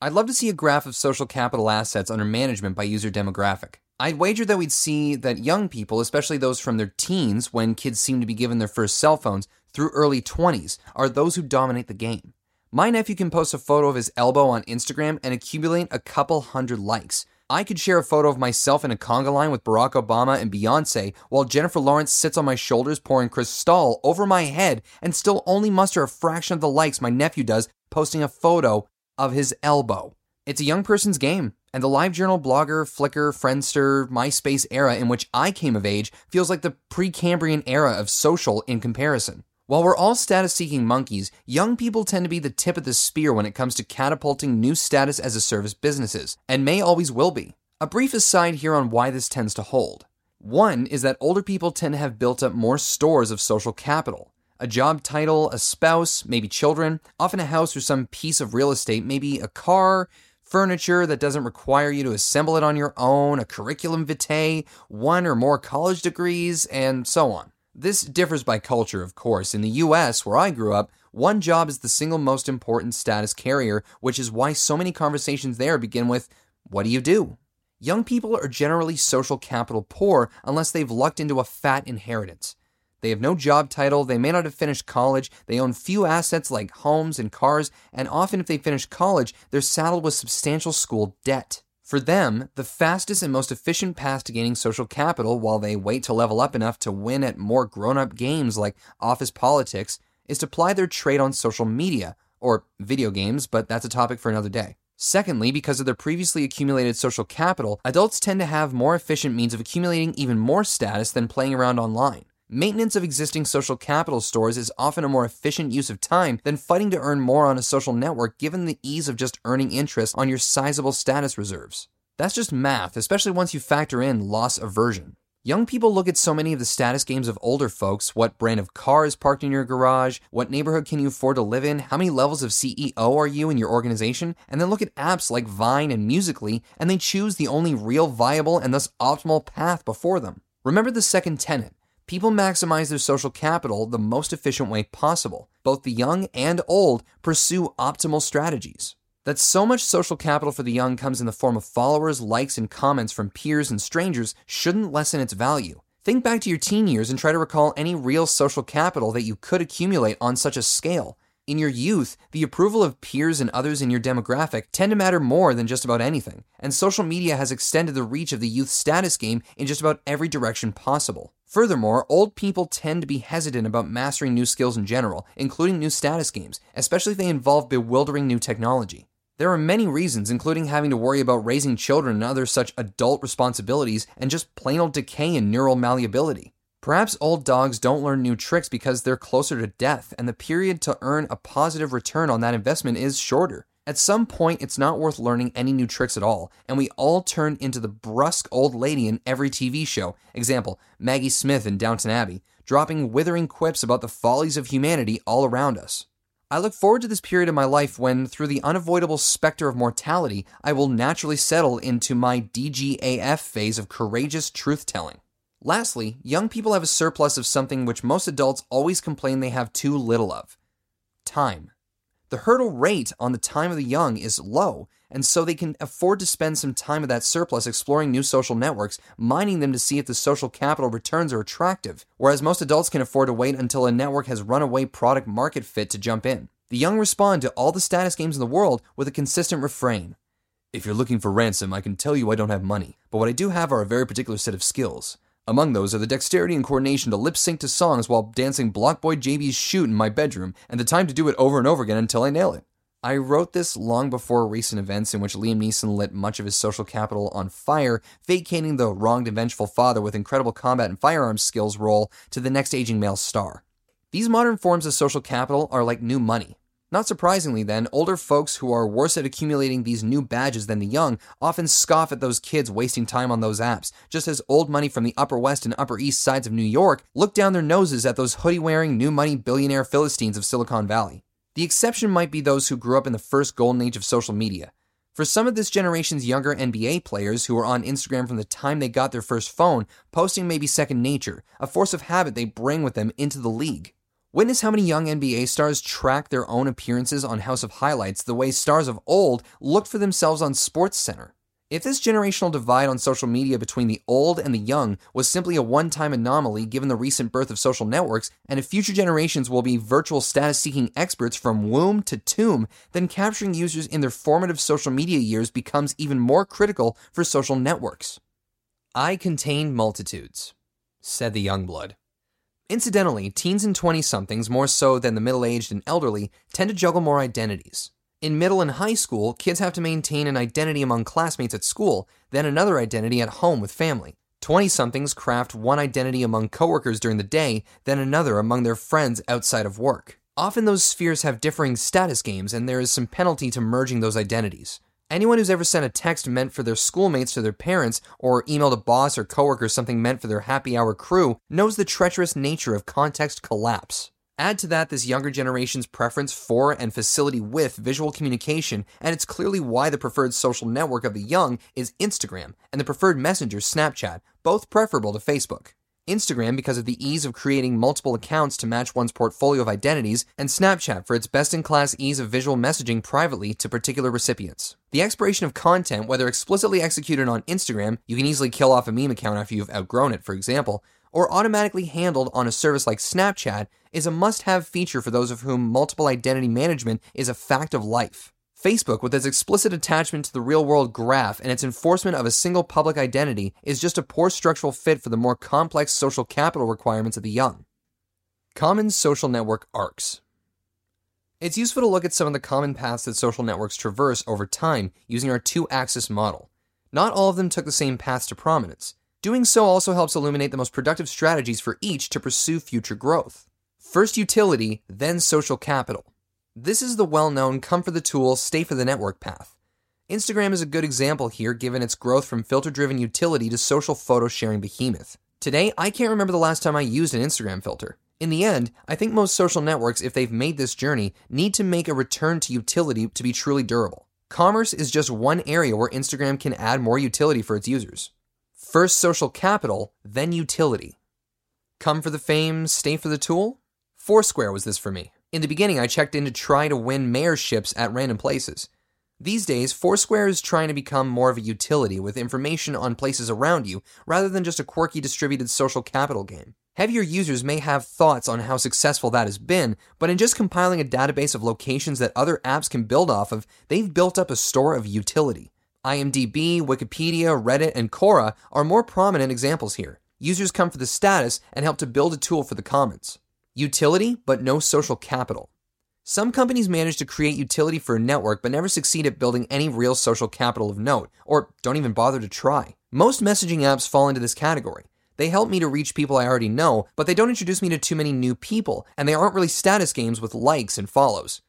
I'd love to see a graph of social capital assets under management by user demographic. I'd wager that we'd see that young people, especially those from their teens when kids seem to be given their first cell phones, through early 20s, are those who dominate the game. My nephew can post a photo of his elbow on Instagram and accumulate a couple hundred likes. I could share a photo of myself in a conga line with Barack Obama and Beyonce while Jennifer Lawrence sits on my shoulders pouring Cristal over my head and still only muster a fraction of the likes my nephew does posting a photo of his elbow. It's a young person's game, and the LiveJournal, Blogger, Flickr, Friendster, MySpace era in which I came of age feels like the Precambrian era of social in comparison. While we're all status seeking monkeys, young people tend to be the tip of the spear when it comes to catapulting new status as a service businesses, and may always will be. A brief aside here on why this tends to hold. One is that older people tend to have built up more stores of social capital a job title, a spouse, maybe children, often a house or some piece of real estate, maybe a car, furniture that doesn't require you to assemble it on your own, a curriculum vitae, one or more college degrees, and so on. This differs by culture, of course. In the US, where I grew up, one job is the single most important status carrier, which is why so many conversations there begin with, What do you do? Young people are generally social capital poor unless they've lucked into a fat inheritance. They have no job title, they may not have finished college, they own few assets like homes and cars, and often if they finish college, they're saddled with substantial school debt. For them, the fastest and most efficient path to gaining social capital while they wait to level up enough to win at more grown up games like office politics is to ply their trade on social media, or video games, but that's a topic for another day. Secondly, because of their previously accumulated social capital, adults tend to have more efficient means of accumulating even more status than playing around online. Maintenance of existing social capital stores is often a more efficient use of time than fighting to earn more on a social network given the ease of just earning interest on your sizable status reserves. That's just math, especially once you factor in loss aversion. Young people look at so many of the status games of older folks what brand of car is parked in your garage, what neighborhood can you afford to live in, how many levels of CEO are you in your organization, and then look at apps like Vine and Musical.ly, and they choose the only real viable and thus optimal path before them. Remember the second tenet people maximize their social capital the most efficient way possible. Both the young and old pursue optimal strategies. That so much social capital for the young comes in the form of followers, likes, and comments from peers and strangers shouldn't lessen its value. Think back to your teen years and try to recall any real social capital that you could accumulate on such a scale. In your youth, the approval of peers and others in your demographic tend to matter more than just about anything, and social media has extended the reach of the youth status game in just about every direction possible. Furthermore, old people tend to be hesitant about mastering new skills in general, including new status games, especially if they involve bewildering new technology. There are many reasons, including having to worry about raising children and other such adult responsibilities, and just plain old decay and neural malleability. Perhaps old dogs don't learn new tricks because they're closer to death, and the period to earn a positive return on that investment is shorter. At some point, it's not worth learning any new tricks at all, and we all turn into the brusque old lady in every TV show. Example Maggie Smith in Downton Abbey, dropping withering quips about the follies of humanity all around us. I look forward to this period of my life when, through the unavoidable specter of mortality, I will naturally settle into my DGAF phase of courageous truth telling. Lastly, young people have a surplus of something which most adults always complain they have too little of time. The hurdle rate on the time of the young is low, and so they can afford to spend some time of that surplus exploring new social networks, mining them to see if the social capital returns are attractive, whereas most adults can afford to wait until a network has runaway product market fit to jump in. The young respond to all the status games in the world with a consistent refrain. If you're looking for ransom, I can tell you I don't have money, but what I do have are a very particular set of skills. Among those are the dexterity and coordination to lip sync to songs while dancing BlocBoy JB's Shoot in my bedroom, and the time to do it over and over again until I nail it. I wrote this long before recent events in which Liam Neeson lit much of his social capital on fire, vacating the wronged and vengeful father with incredible combat and firearms skills role to the next aging male star. These modern forms of social capital are like new money. Not surprisingly, then, older folks who are worse at accumulating these new badges than the young often scoff at those kids wasting time on those apps, just as old money from the Upper West and Upper East sides of New York look down their noses at those hoodie wearing, new money billionaire Philistines of Silicon Valley. The exception might be those who grew up in the first golden age of social media. For some of this generation's younger NBA players who are on Instagram from the time they got their first phone, posting may be second nature, a force of habit they bring with them into the league. Witness how many young NBA stars track their own appearances on House of Highlights the way stars of old looked for themselves on Sports Center. If this generational divide on social media between the old and the young was simply a one time anomaly given the recent birth of social networks, and if future generations will be virtual status seeking experts from womb to tomb, then capturing users in their formative social media years becomes even more critical for social networks. I contain multitudes, said the young blood. Incidentally, teens and 20 somethings, more so than the middle aged and elderly, tend to juggle more identities. In middle and high school, kids have to maintain an identity among classmates at school, then another identity at home with family. 20 somethings craft one identity among coworkers during the day, then another among their friends outside of work. Often those spheres have differing status games, and there is some penalty to merging those identities. Anyone who's ever sent a text meant for their schoolmates to their parents, or emailed a boss or coworker something meant for their happy hour crew, knows the treacherous nature of context collapse. Add to that this younger generation's preference for and facility with visual communication, and it's clearly why the preferred social network of the young is Instagram, and the preferred messenger Snapchat, both preferable to Facebook. Instagram because of the ease of creating multiple accounts to match one's portfolio of identities, and Snapchat for its best in class ease of visual messaging privately to particular recipients. The expiration of content, whether explicitly executed on Instagram, you can easily kill off a meme account after you've outgrown it, for example, or automatically handled on a service like Snapchat, is a must have feature for those of whom multiple identity management is a fact of life. Facebook, with its explicit attachment to the real world graph and its enforcement of a single public identity, is just a poor structural fit for the more complex social capital requirements of the young. Common social network arcs. It's useful to look at some of the common paths that social networks traverse over time using our two axis model. Not all of them took the same paths to prominence. Doing so also helps illuminate the most productive strategies for each to pursue future growth. First utility, then social capital. This is the well known come for the tool, stay for the network path. Instagram is a good example here given its growth from filter driven utility to social photo sharing behemoth. Today, I can't remember the last time I used an Instagram filter. In the end, I think most social networks, if they've made this journey, need to make a return to utility to be truly durable. Commerce is just one area where Instagram can add more utility for its users. First social capital, then utility. Come for the fame, stay for the tool? Foursquare was this for me. In the beginning, I checked in to try to win mayorships at random places. These days, Foursquare is trying to become more of a utility with information on places around you rather than just a quirky distributed social capital game. Heavier users may have thoughts on how successful that has been, but in just compiling a database of locations that other apps can build off of, they've built up a store of utility. IMDb, Wikipedia, Reddit, and Quora are more prominent examples here. Users come for the status and help to build a tool for the commons. Utility, but no social capital. Some companies manage to create utility for a network but never succeed at building any real social capital of note, or don't even bother to try. Most messaging apps fall into this category. They help me to reach people I already know, but they don't introduce me to too many new people, and they aren't really status games with likes and follows.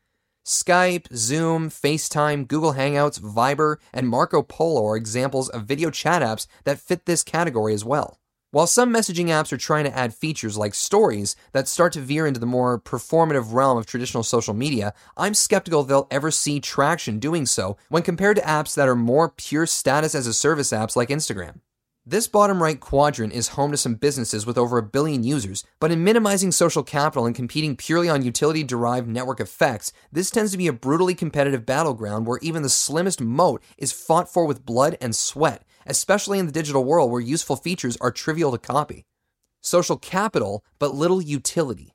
Skype, Zoom, FaceTime, Google Hangouts, Viber, and Marco Polo are examples of video chat apps that fit this category as well. While some messaging apps are trying to add features like stories that start to veer into the more performative realm of traditional social media, I'm skeptical they'll ever see traction doing so when compared to apps that are more pure status as a service apps like Instagram. This bottom right quadrant is home to some businesses with over a billion users, but in minimizing social capital and competing purely on utility derived network effects, this tends to be a brutally competitive battleground where even the slimmest moat is fought for with blood and sweat, especially in the digital world where useful features are trivial to copy. Social capital, but little utility.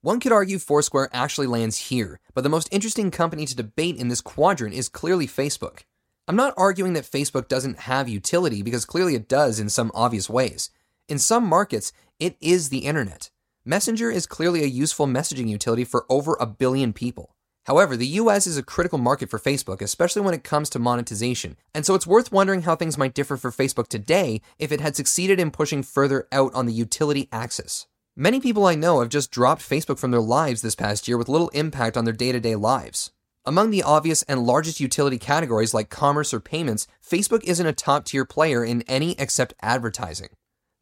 One could argue Foursquare actually lands here, but the most interesting company to debate in this quadrant is clearly Facebook. I'm not arguing that Facebook doesn't have utility because clearly it does in some obvious ways. In some markets, it is the internet. Messenger is clearly a useful messaging utility for over a billion people. However, the US is a critical market for Facebook, especially when it comes to monetization, and so it's worth wondering how things might differ for Facebook today if it had succeeded in pushing further out on the utility axis. Many people I know have just dropped Facebook from their lives this past year with little impact on their day to day lives. Among the obvious and largest utility categories like commerce or payments, Facebook isn't a top tier player in any except advertising.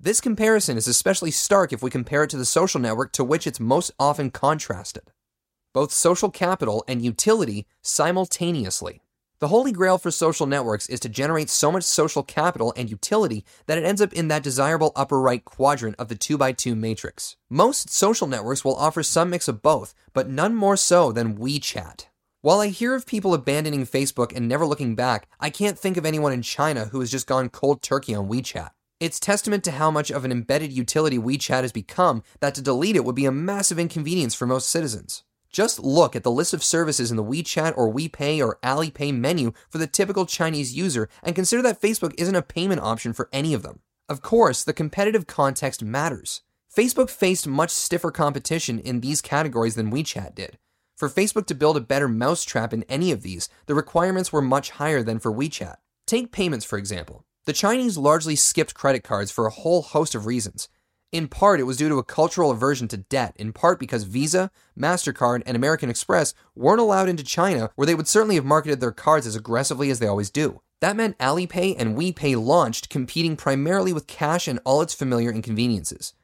This comparison is especially stark if we compare it to the social network to which it's most often contrasted both social capital and utility simultaneously. The holy grail for social networks is to generate so much social capital and utility that it ends up in that desirable upper right quadrant of the 2x2 matrix. Most social networks will offer some mix of both, but none more so than WeChat. While I hear of people abandoning Facebook and never looking back, I can't think of anyone in China who has just gone cold turkey on WeChat. It's testament to how much of an embedded utility WeChat has become that to delete it would be a massive inconvenience for most citizens. Just look at the list of services in the WeChat or WePay or Alipay menu for the typical Chinese user and consider that Facebook isn't a payment option for any of them. Of course, the competitive context matters. Facebook faced much stiffer competition in these categories than WeChat did. For Facebook to build a better mousetrap in any of these, the requirements were much higher than for WeChat. Take payments, for example. The Chinese largely skipped credit cards for a whole host of reasons. In part, it was due to a cultural aversion to debt, in part because Visa, MasterCard, and American Express weren't allowed into China, where they would certainly have marketed their cards as aggressively as they always do. That meant Alipay and WePay launched, competing primarily with cash and all its familiar inconveniences.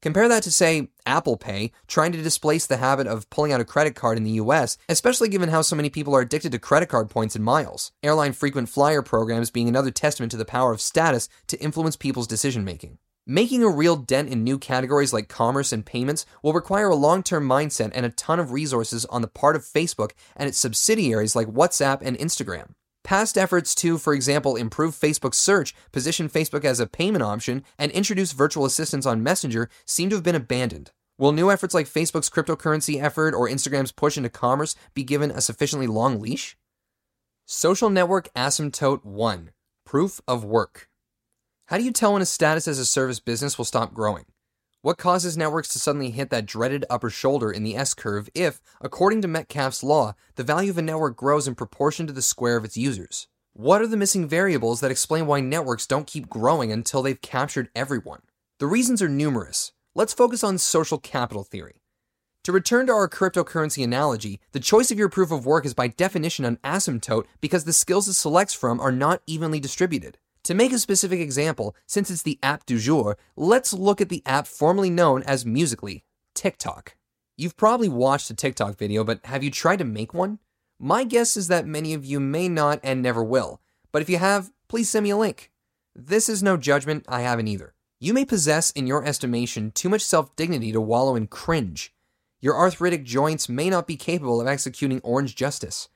Compare that to, say, Apple Pay, trying to displace the habit of pulling out a credit card in the US, especially given how so many people are addicted to credit card points and miles. Airline frequent flyer programs being another testament to the power of status to influence people's decision making. Making a real dent in new categories like commerce and payments will require a long term mindset and a ton of resources on the part of Facebook and its subsidiaries like WhatsApp and Instagram. Past efforts to, for example, improve Facebook search, position Facebook as a payment option, and introduce virtual assistants on Messenger seem to have been abandoned. Will new efforts like Facebook's cryptocurrency effort or Instagram's push into commerce be given a sufficiently long leash? Social Network Asymptote 1 Proof of Work. How do you tell when a status as a service business will stop growing? What causes networks to suddenly hit that dreaded upper shoulder in the S curve if, according to Metcalfe's law, the value of a network grows in proportion to the square of its users? What are the missing variables that explain why networks don't keep growing until they've captured everyone? The reasons are numerous. Let's focus on social capital theory. To return to our cryptocurrency analogy, the choice of your proof of work is by definition an asymptote because the skills it selects from are not evenly distributed. To make a specific example, since it's the app du jour, let's look at the app formerly known as Musical.ly, TikTok. You've probably watched a TikTok video, but have you tried to make one? My guess is that many of you may not and never will, but if you have, please send me a link. This is no judgment, I haven't either. You may possess, in your estimation, too much self dignity to wallow in cringe. Your arthritic joints may not be capable of executing orange justice.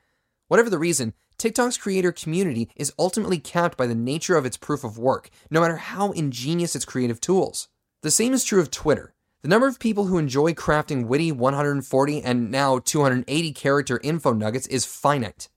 Whatever the reason, TikTok's creator community is ultimately capped by the nature of its proof of work, no matter how ingenious its creative tools. The same is true of Twitter. The number of people who enjoy crafting witty 140 and now 280 character info nuggets is finite.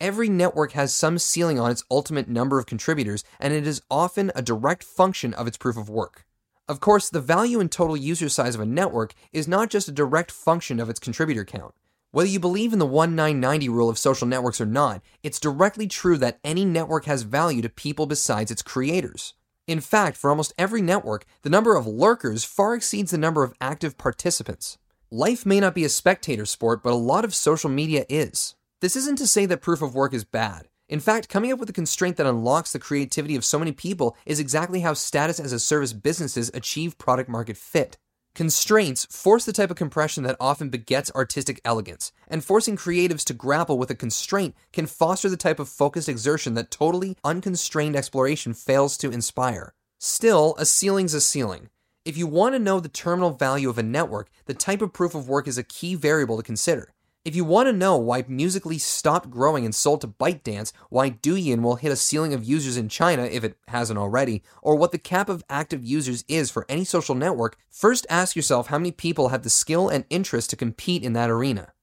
Every network has some ceiling on its ultimate number of contributors, and it is often a direct function of its proof of work. Of course, the value and total user size of a network is not just a direct function of its contributor count. Whether you believe in the 1990 rule of social networks or not, it's directly true that any network has value to people besides its creators. In fact, for almost every network, the number of lurkers far exceeds the number of active participants. Life may not be a spectator sport, but a lot of social media is. This isn't to say that proof of work is bad. In fact, coming up with a constraint that unlocks the creativity of so many people is exactly how status as a service businesses achieve product market fit. Constraints force the type of compression that often begets artistic elegance, and forcing creatives to grapple with a constraint can foster the type of focused exertion that totally unconstrained exploration fails to inspire. Still, a ceiling's a ceiling. If you want to know the terminal value of a network, the type of proof of work is a key variable to consider. If you want to know why Musical.ly stopped growing and sold to ByteDance, why Douyin will hit a ceiling of users in China if it hasn't already, or what the cap of active users is for any social network, first ask yourself how many people have the skill and interest to compete in that arena.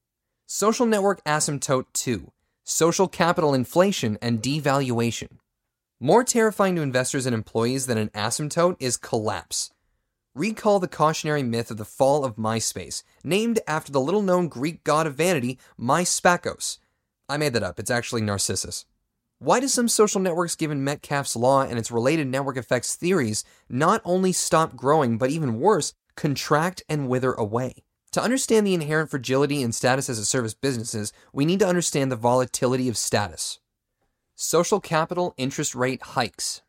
Social Network Asymptote 2 Social Capital Inflation and Devaluation. More terrifying to investors and employees than an asymptote is collapse. Recall the cautionary myth of the fall of MySpace, named after the little known Greek god of vanity, Myspakos. I made that up, it's actually Narcissus. Why do some social networks, given Metcalfe's law and its related network effects theories, not only stop growing, but even worse, contract and wither away? To understand the inherent fragility in status as a service businesses, we need to understand the volatility of status. Social capital interest rate hikes.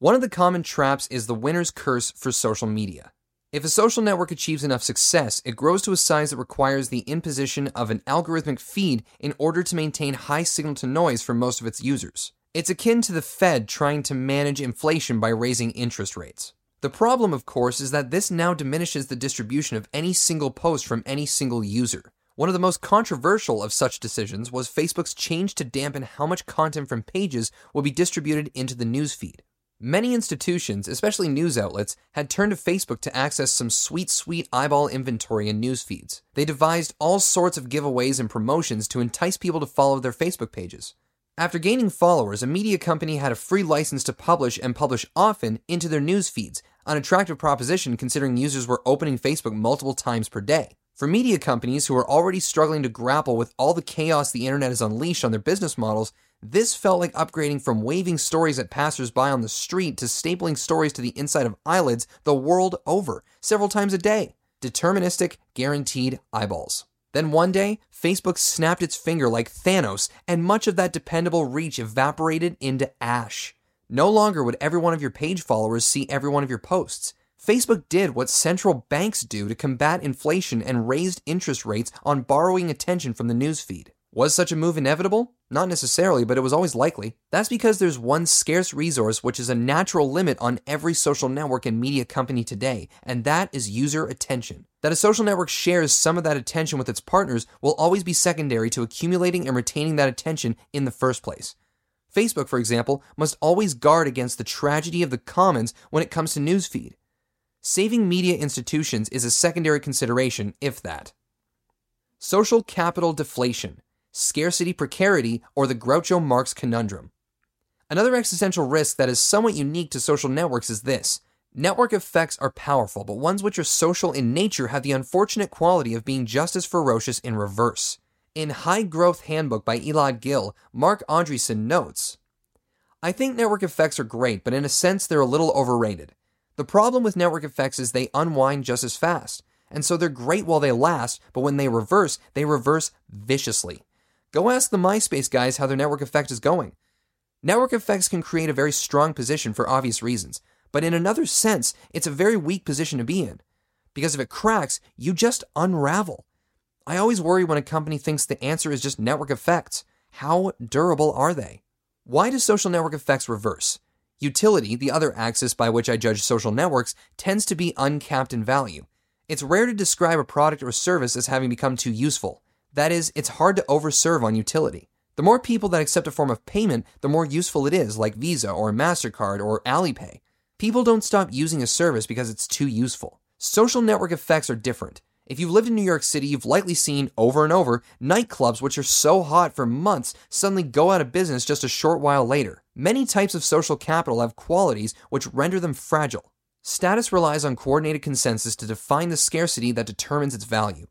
One of the common traps is the winner's curse for social media. If a social network achieves enough success, it grows to a size that requires the imposition of an algorithmic feed in order to maintain high signal to noise for most of its users. It's akin to the Fed trying to manage inflation by raising interest rates. The problem, of course, is that this now diminishes the distribution of any single post from any single user. One of the most controversial of such decisions was Facebook's change to dampen how much content from pages will be distributed into the newsfeed. Many institutions, especially news outlets, had turned to Facebook to access some sweet, sweet eyeball inventory in news feeds. They devised all sorts of giveaways and promotions to entice people to follow their Facebook pages. After gaining followers, a media company had a free license to publish and publish often into their news feeds, an attractive proposition considering users were opening Facebook multiple times per day. For media companies who are already struggling to grapple with all the chaos the internet has unleashed on their business models, this felt like upgrading from waving stories at passersby on the street to stapling stories to the inside of eyelids the world over, several times a day. Deterministic, guaranteed eyeballs. Then one day, Facebook snapped its finger like Thanos, and much of that dependable reach evaporated into ash. No longer would every one of your page followers see every one of your posts. Facebook did what central banks do to combat inflation and raised interest rates on borrowing attention from the newsfeed. Was such a move inevitable? Not necessarily, but it was always likely. That's because there's one scarce resource which is a natural limit on every social network and media company today, and that is user attention. That a social network shares some of that attention with its partners will always be secondary to accumulating and retaining that attention in the first place. Facebook, for example, must always guard against the tragedy of the commons when it comes to newsfeed. Saving media institutions is a secondary consideration, if that. Social capital deflation scarcity precarity, or the Groucho Marx conundrum. Another existential risk that is somewhat unique to social networks is this. Network effects are powerful, but ones which are social in nature have the unfortunate quality of being just as ferocious in reverse. In High Growth Handbook by Elad Gil, Marc Andreessen notes I think network effects are great, but in a sense they're a little overrated. The problem with network effects is they unwind just as fast. And so they're great while they last, but when they reverse, they reverse viciously. Go ask the MySpace guys how their network effect is going. Network effects can create a very strong position for obvious reasons, but in another sense, it's a very weak position to be in. Because if it cracks, you just unravel. I always worry when a company thinks the answer is just network effects. How durable are they? Why do social network effects reverse? Utility, the other axis by which I judge social networks, tends to be uncapped in value. It's rare to describe a product or service as having become too useful. That is, it's hard to overserve on utility. The more people that accept a form of payment, the more useful it is, like Visa or MasterCard or Alipay. People don't stop using a service because it's too useful. Social network effects are different. If you've lived in New York City, you've likely seen over and over nightclubs which are so hot for months suddenly go out of business just a short while later. Many types of social capital have qualities which render them fragile. Status relies on coordinated consensus to define the scarcity that determines its value.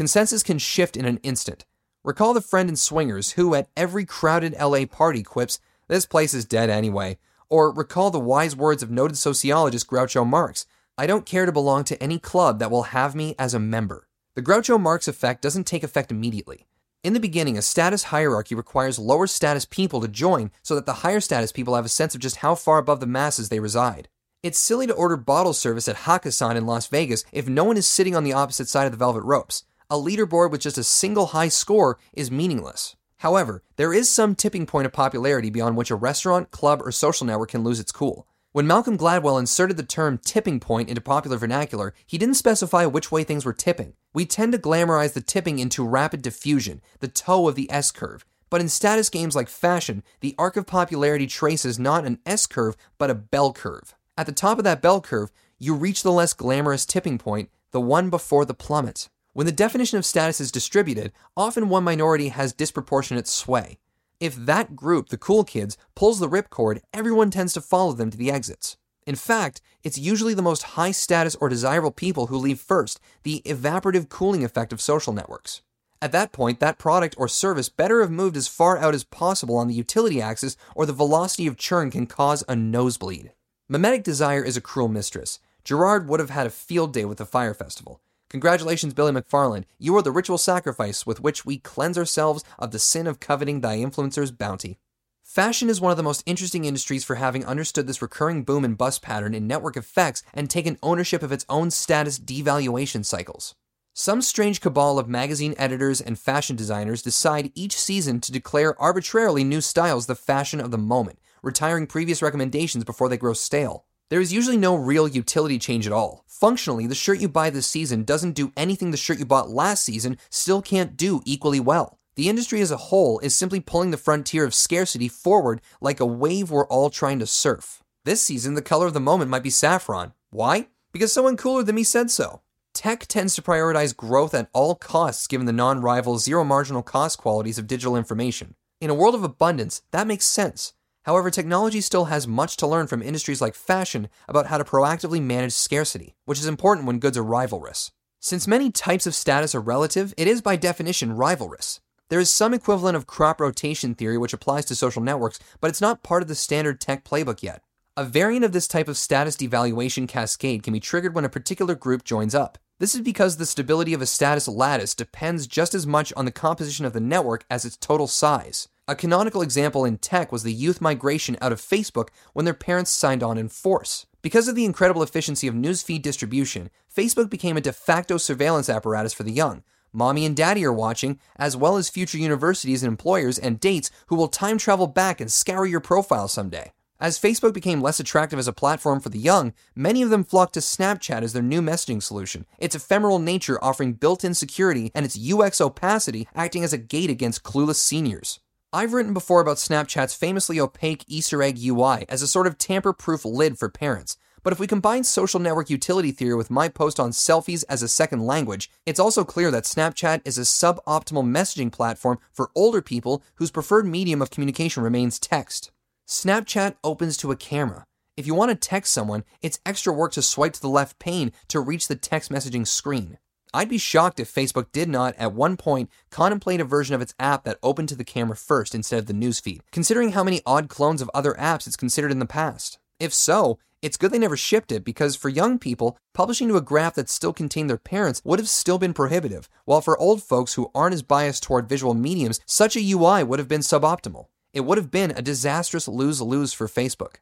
Consensus can shift in an instant. Recall the friend in Swingers who, at every crowded LA party, quips, This place is dead anyway. Or recall the wise words of noted sociologist Groucho Marx I don't care to belong to any club that will have me as a member. The Groucho Marx effect doesn't take effect immediately. In the beginning, a status hierarchy requires lower status people to join so that the higher status people have a sense of just how far above the masses they reside. It's silly to order bottle service at Hakkasan in Las Vegas if no one is sitting on the opposite side of the velvet ropes. A leaderboard with just a single high score is meaningless. However, there is some tipping point of popularity beyond which a restaurant, club, or social network can lose its cool. When Malcolm Gladwell inserted the term tipping point into popular vernacular, he didn't specify which way things were tipping. We tend to glamorize the tipping into rapid diffusion, the toe of the S curve. But in status games like fashion, the arc of popularity traces not an S curve, but a bell curve. At the top of that bell curve, you reach the less glamorous tipping point, the one before the plummet. When the definition of status is distributed, often one minority has disproportionate sway. If that group, the cool kids, pulls the ripcord, everyone tends to follow them to the exits. In fact, it's usually the most high status or desirable people who leave first, the evaporative cooling effect of social networks. At that point, that product or service better have moved as far out as possible on the utility axis, or the velocity of churn can cause a nosebleed. Mimetic desire is a cruel mistress. Girard would have had a field day with the Fyre Festival. Congratulations, Billy McFarland. You are the ritual sacrifice with which we cleanse ourselves of the sin of coveting thy influencer's bounty. Fashion is one of the most interesting industries for having understood this recurring boom and bust pattern in network effects and taken ownership of its own status devaluation cycles. Some strange cabal of magazine editors and fashion designers decide each season to declare arbitrarily new styles the fashion of the moment, retiring previous recommendations before they grow stale. There is usually no real utility change at all. Functionally, the shirt you buy this season doesn't do anything the shirt you bought last season still can't do equally well. The industry as a whole is simply pulling the frontier of scarcity forward like a wave we're all trying to surf. This season, the color of the moment might be saffron. Why? Because someone cooler than me said so. Tech tends to prioritize growth at all costs given the non rival, zero marginal cost qualities of digital information. In a world of abundance, that makes sense. However, technology still has much to learn from industries like fashion about how to proactively manage scarcity, which is important when goods are rivalrous. Since many types of status are relative, it is by definition rivalrous. There is some equivalent of crop rotation theory which applies to social networks, but it's not part of the standard tech playbook yet. A variant of this type of status devaluation cascade can be triggered when a particular group joins up. This is because the stability of a status lattice depends just as much on the composition of the network as its total size. A canonical example in tech was the youth migration out of Facebook when their parents signed on in force. Because of the incredible efficiency of newsfeed distribution, Facebook became a de facto surveillance apparatus for the young. Mommy and daddy are watching, as well as future universities and employers and dates who will time travel back and scour your profile someday. As Facebook became less attractive as a platform for the young, many of them flocked to Snapchat as their new messaging solution, its ephemeral nature offering built in security and its UX opacity acting as a gate against clueless seniors. I've written before about Snapchat's famously opaque Easter egg UI as a sort of tamper proof lid for parents. But if we combine social network utility theory with my post on selfies as a second language, it's also clear that Snapchat is a suboptimal messaging platform for older people whose preferred medium of communication remains text. Snapchat opens to a camera. If you want to text someone, it's extra work to swipe to the left pane to reach the text messaging screen. I'd be shocked if Facebook did not, at one point, contemplate a version of its app that opened to the camera first instead of the newsfeed, considering how many odd clones of other apps it's considered in the past. If so, it's good they never shipped it because for young people, publishing to a graph that still contained their parents would have still been prohibitive, while for old folks who aren't as biased toward visual mediums, such a UI would have been suboptimal. It would have been a disastrous lose lose for Facebook.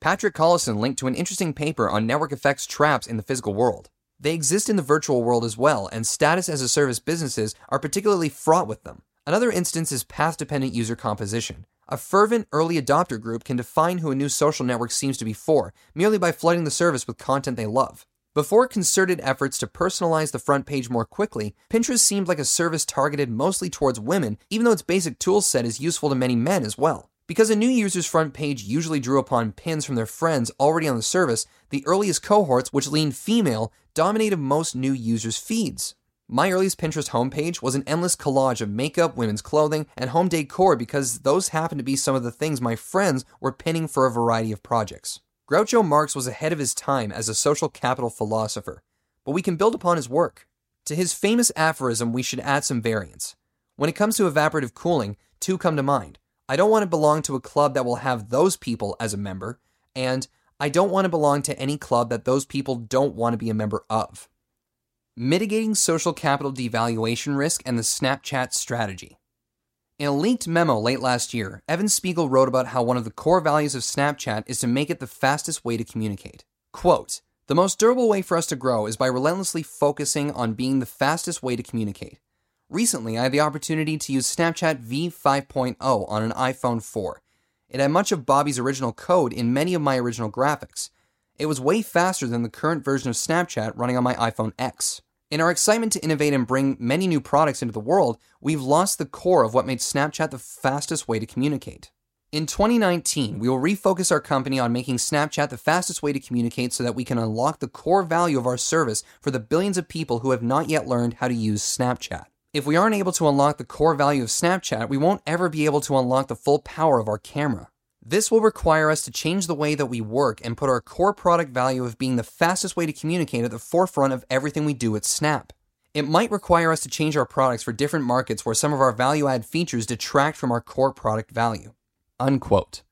Patrick Collison linked to an interesting paper on network effects traps in the physical world. They exist in the virtual world as well, and status as a service businesses are particularly fraught with them. Another instance is path dependent user composition. A fervent early adopter group can define who a new social network seems to be for merely by flooding the service with content they love. Before concerted efforts to personalize the front page more quickly, Pinterest seemed like a service targeted mostly towards women, even though its basic tool set is useful to many men as well. Because a new user's front page usually drew upon pins from their friends already on the service, the earliest cohorts, which leaned female, dominated most new users' feeds. My earliest Pinterest homepage was an endless collage of makeup, women's clothing, and home decor because those happened to be some of the things my friends were pinning for a variety of projects. Groucho Marx was ahead of his time as a social capital philosopher, but we can build upon his work. To his famous aphorism, we should add some variants. When it comes to evaporative cooling, two come to mind. I don't want to belong to a club that will have those people as a member, and I don't want to belong to any club that those people don't want to be a member of. Mitigating social capital devaluation risk and the Snapchat strategy. In a leaked memo late last year, Evan Spiegel wrote about how one of the core values of Snapchat is to make it the fastest way to communicate. Quote, the most durable way for us to grow is by relentlessly focusing on being the fastest way to communicate. Recently, I had the opportunity to use Snapchat v5.0 on an iPhone 4. It had much of Bobby's original code in many of my original graphics. It was way faster than the current version of Snapchat running on my iPhone X. In our excitement to innovate and bring many new products into the world, we've lost the core of what made Snapchat the fastest way to communicate. In 2019, we will refocus our company on making Snapchat the fastest way to communicate so that we can unlock the core value of our service for the billions of people who have not yet learned how to use Snapchat. If we aren't able to unlock the core value of Snapchat, we won't ever be able to unlock the full power of our camera. This will require us to change the way that we work and put our core product value of being the fastest way to communicate at the forefront of everything we do at Snap. It might require us to change our products for different markets where some of our value add features detract from our core product value. Unquote.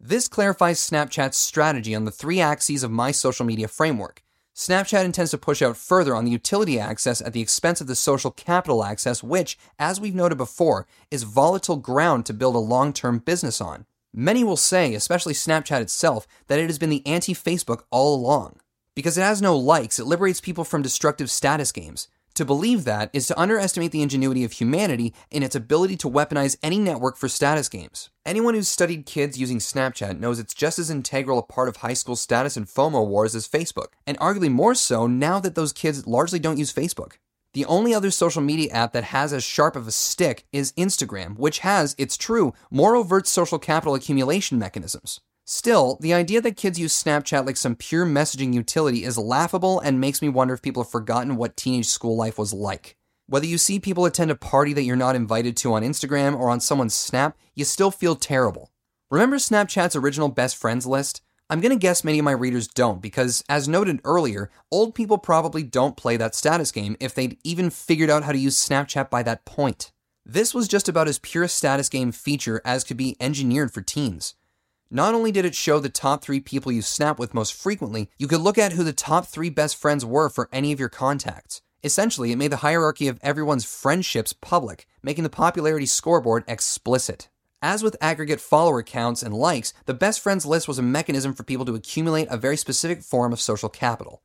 This clarifies Snapchat's strategy on the three axes of my social media framework Snapchat intends to push out further on the utility axis at the expense of the social capital axis, which, as we've noted before, is volatile ground to build a long term business on. Many will say, especially Snapchat itself, that it has been the anti Facebook all along. Because it has no likes, it liberates people from destructive status games. To believe that is to underestimate the ingenuity of humanity in its ability to weaponize any network for status games. Anyone who's studied kids using Snapchat knows it's just as integral a part of high school status and FOMO wars as Facebook, and arguably more so now that those kids largely don't use Facebook. The only other social media app that has as sharp of a stick is Instagram, which has, it's true, more overt social capital accumulation mechanisms. Still, the idea that kids use Snapchat like some pure messaging utility is laughable and makes me wonder if people have forgotten what teenage school life was like. Whether you see people attend a party that you're not invited to on Instagram or on someone's Snap, you still feel terrible. Remember Snapchat's original best friends list? I'm gonna guess many of my readers don't because, as noted earlier, old people probably don't play that status game if they'd even figured out how to use Snapchat by that point. This was just about as pure a status game feature as could be engineered for teens. Not only did it show the top three people you snap with most frequently, you could look at who the top three best friends were for any of your contacts. Essentially, it made the hierarchy of everyone's friendships public, making the popularity scoreboard explicit. As with aggregate follower counts and likes, the best friends list was a mechanism for people to accumulate a very specific form of social capital.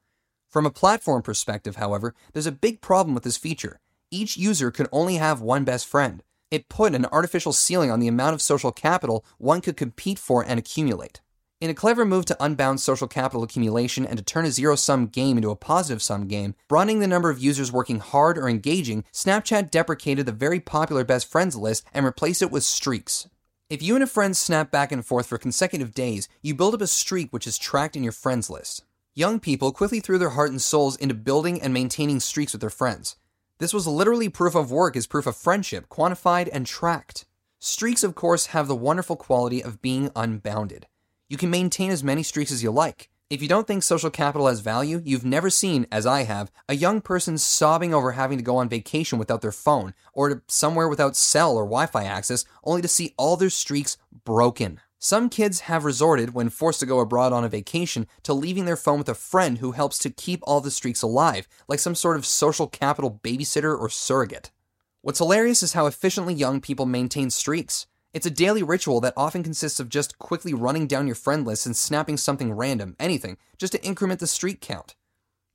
From a platform perspective, however, there's a big problem with this feature. Each user could only have one best friend. It put an artificial ceiling on the amount of social capital one could compete for and accumulate. In a clever move to unbound social capital accumulation and to turn a zero sum game into a positive sum game, broadening the number of users working hard or engaging, Snapchat deprecated the very popular best friends list and replaced it with streaks. If you and a friend snap back and forth for consecutive days, you build up a streak which is tracked in your friends list. Young people quickly threw their heart and souls into building and maintaining streaks with their friends. This was literally proof of work as proof of friendship, quantified and tracked. Streaks, of course, have the wonderful quality of being unbounded. You can maintain as many streaks as you like. If you don't think social capital has value, you've never seen, as I have, a young person sobbing over having to go on vacation without their phone, or somewhere without cell or Wi Fi access, only to see all their streaks broken. Some kids have resorted, when forced to go abroad on a vacation, to leaving their phone with a friend who helps to keep all the streaks alive, like some sort of social capital babysitter or surrogate. What's hilarious is how efficiently young people maintain streaks. It's a daily ritual that often consists of just quickly running down your friend list and snapping something random, anything, just to increment the streak count.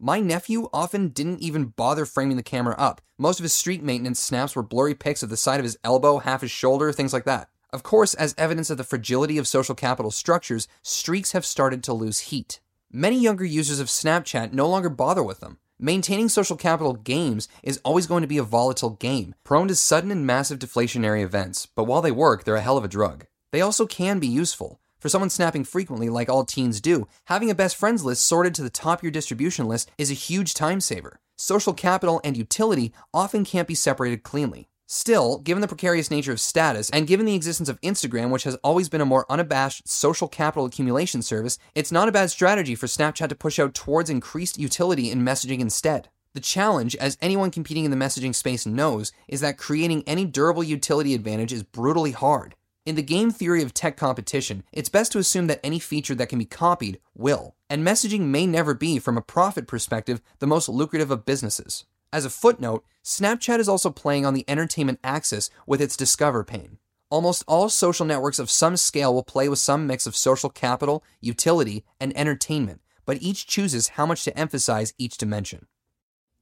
My nephew often didn't even bother framing the camera up. Most of his streak maintenance snaps were blurry pics of the side of his elbow, half his shoulder, things like that. Of course, as evidence of the fragility of social capital structures, streaks have started to lose heat. Many younger users of Snapchat no longer bother with them. Maintaining social capital games is always going to be a volatile game, prone to sudden and massive deflationary events, but while they work, they're a hell of a drug. They also can be useful. For someone snapping frequently, like all teens do, having a best friends list sorted to the top of your distribution list is a huge time saver. Social capital and utility often can't be separated cleanly. Still, given the precarious nature of status, and given the existence of Instagram, which has always been a more unabashed social capital accumulation service, it's not a bad strategy for Snapchat to push out towards increased utility in messaging instead. The challenge, as anyone competing in the messaging space knows, is that creating any durable utility advantage is brutally hard. In the game theory of tech competition, it's best to assume that any feature that can be copied will, and messaging may never be, from a profit perspective, the most lucrative of businesses. As a footnote, Snapchat is also playing on the entertainment axis with its Discover pane. Almost all social networks of some scale will play with some mix of social capital, utility, and entertainment, but each chooses how much to emphasize each dimension.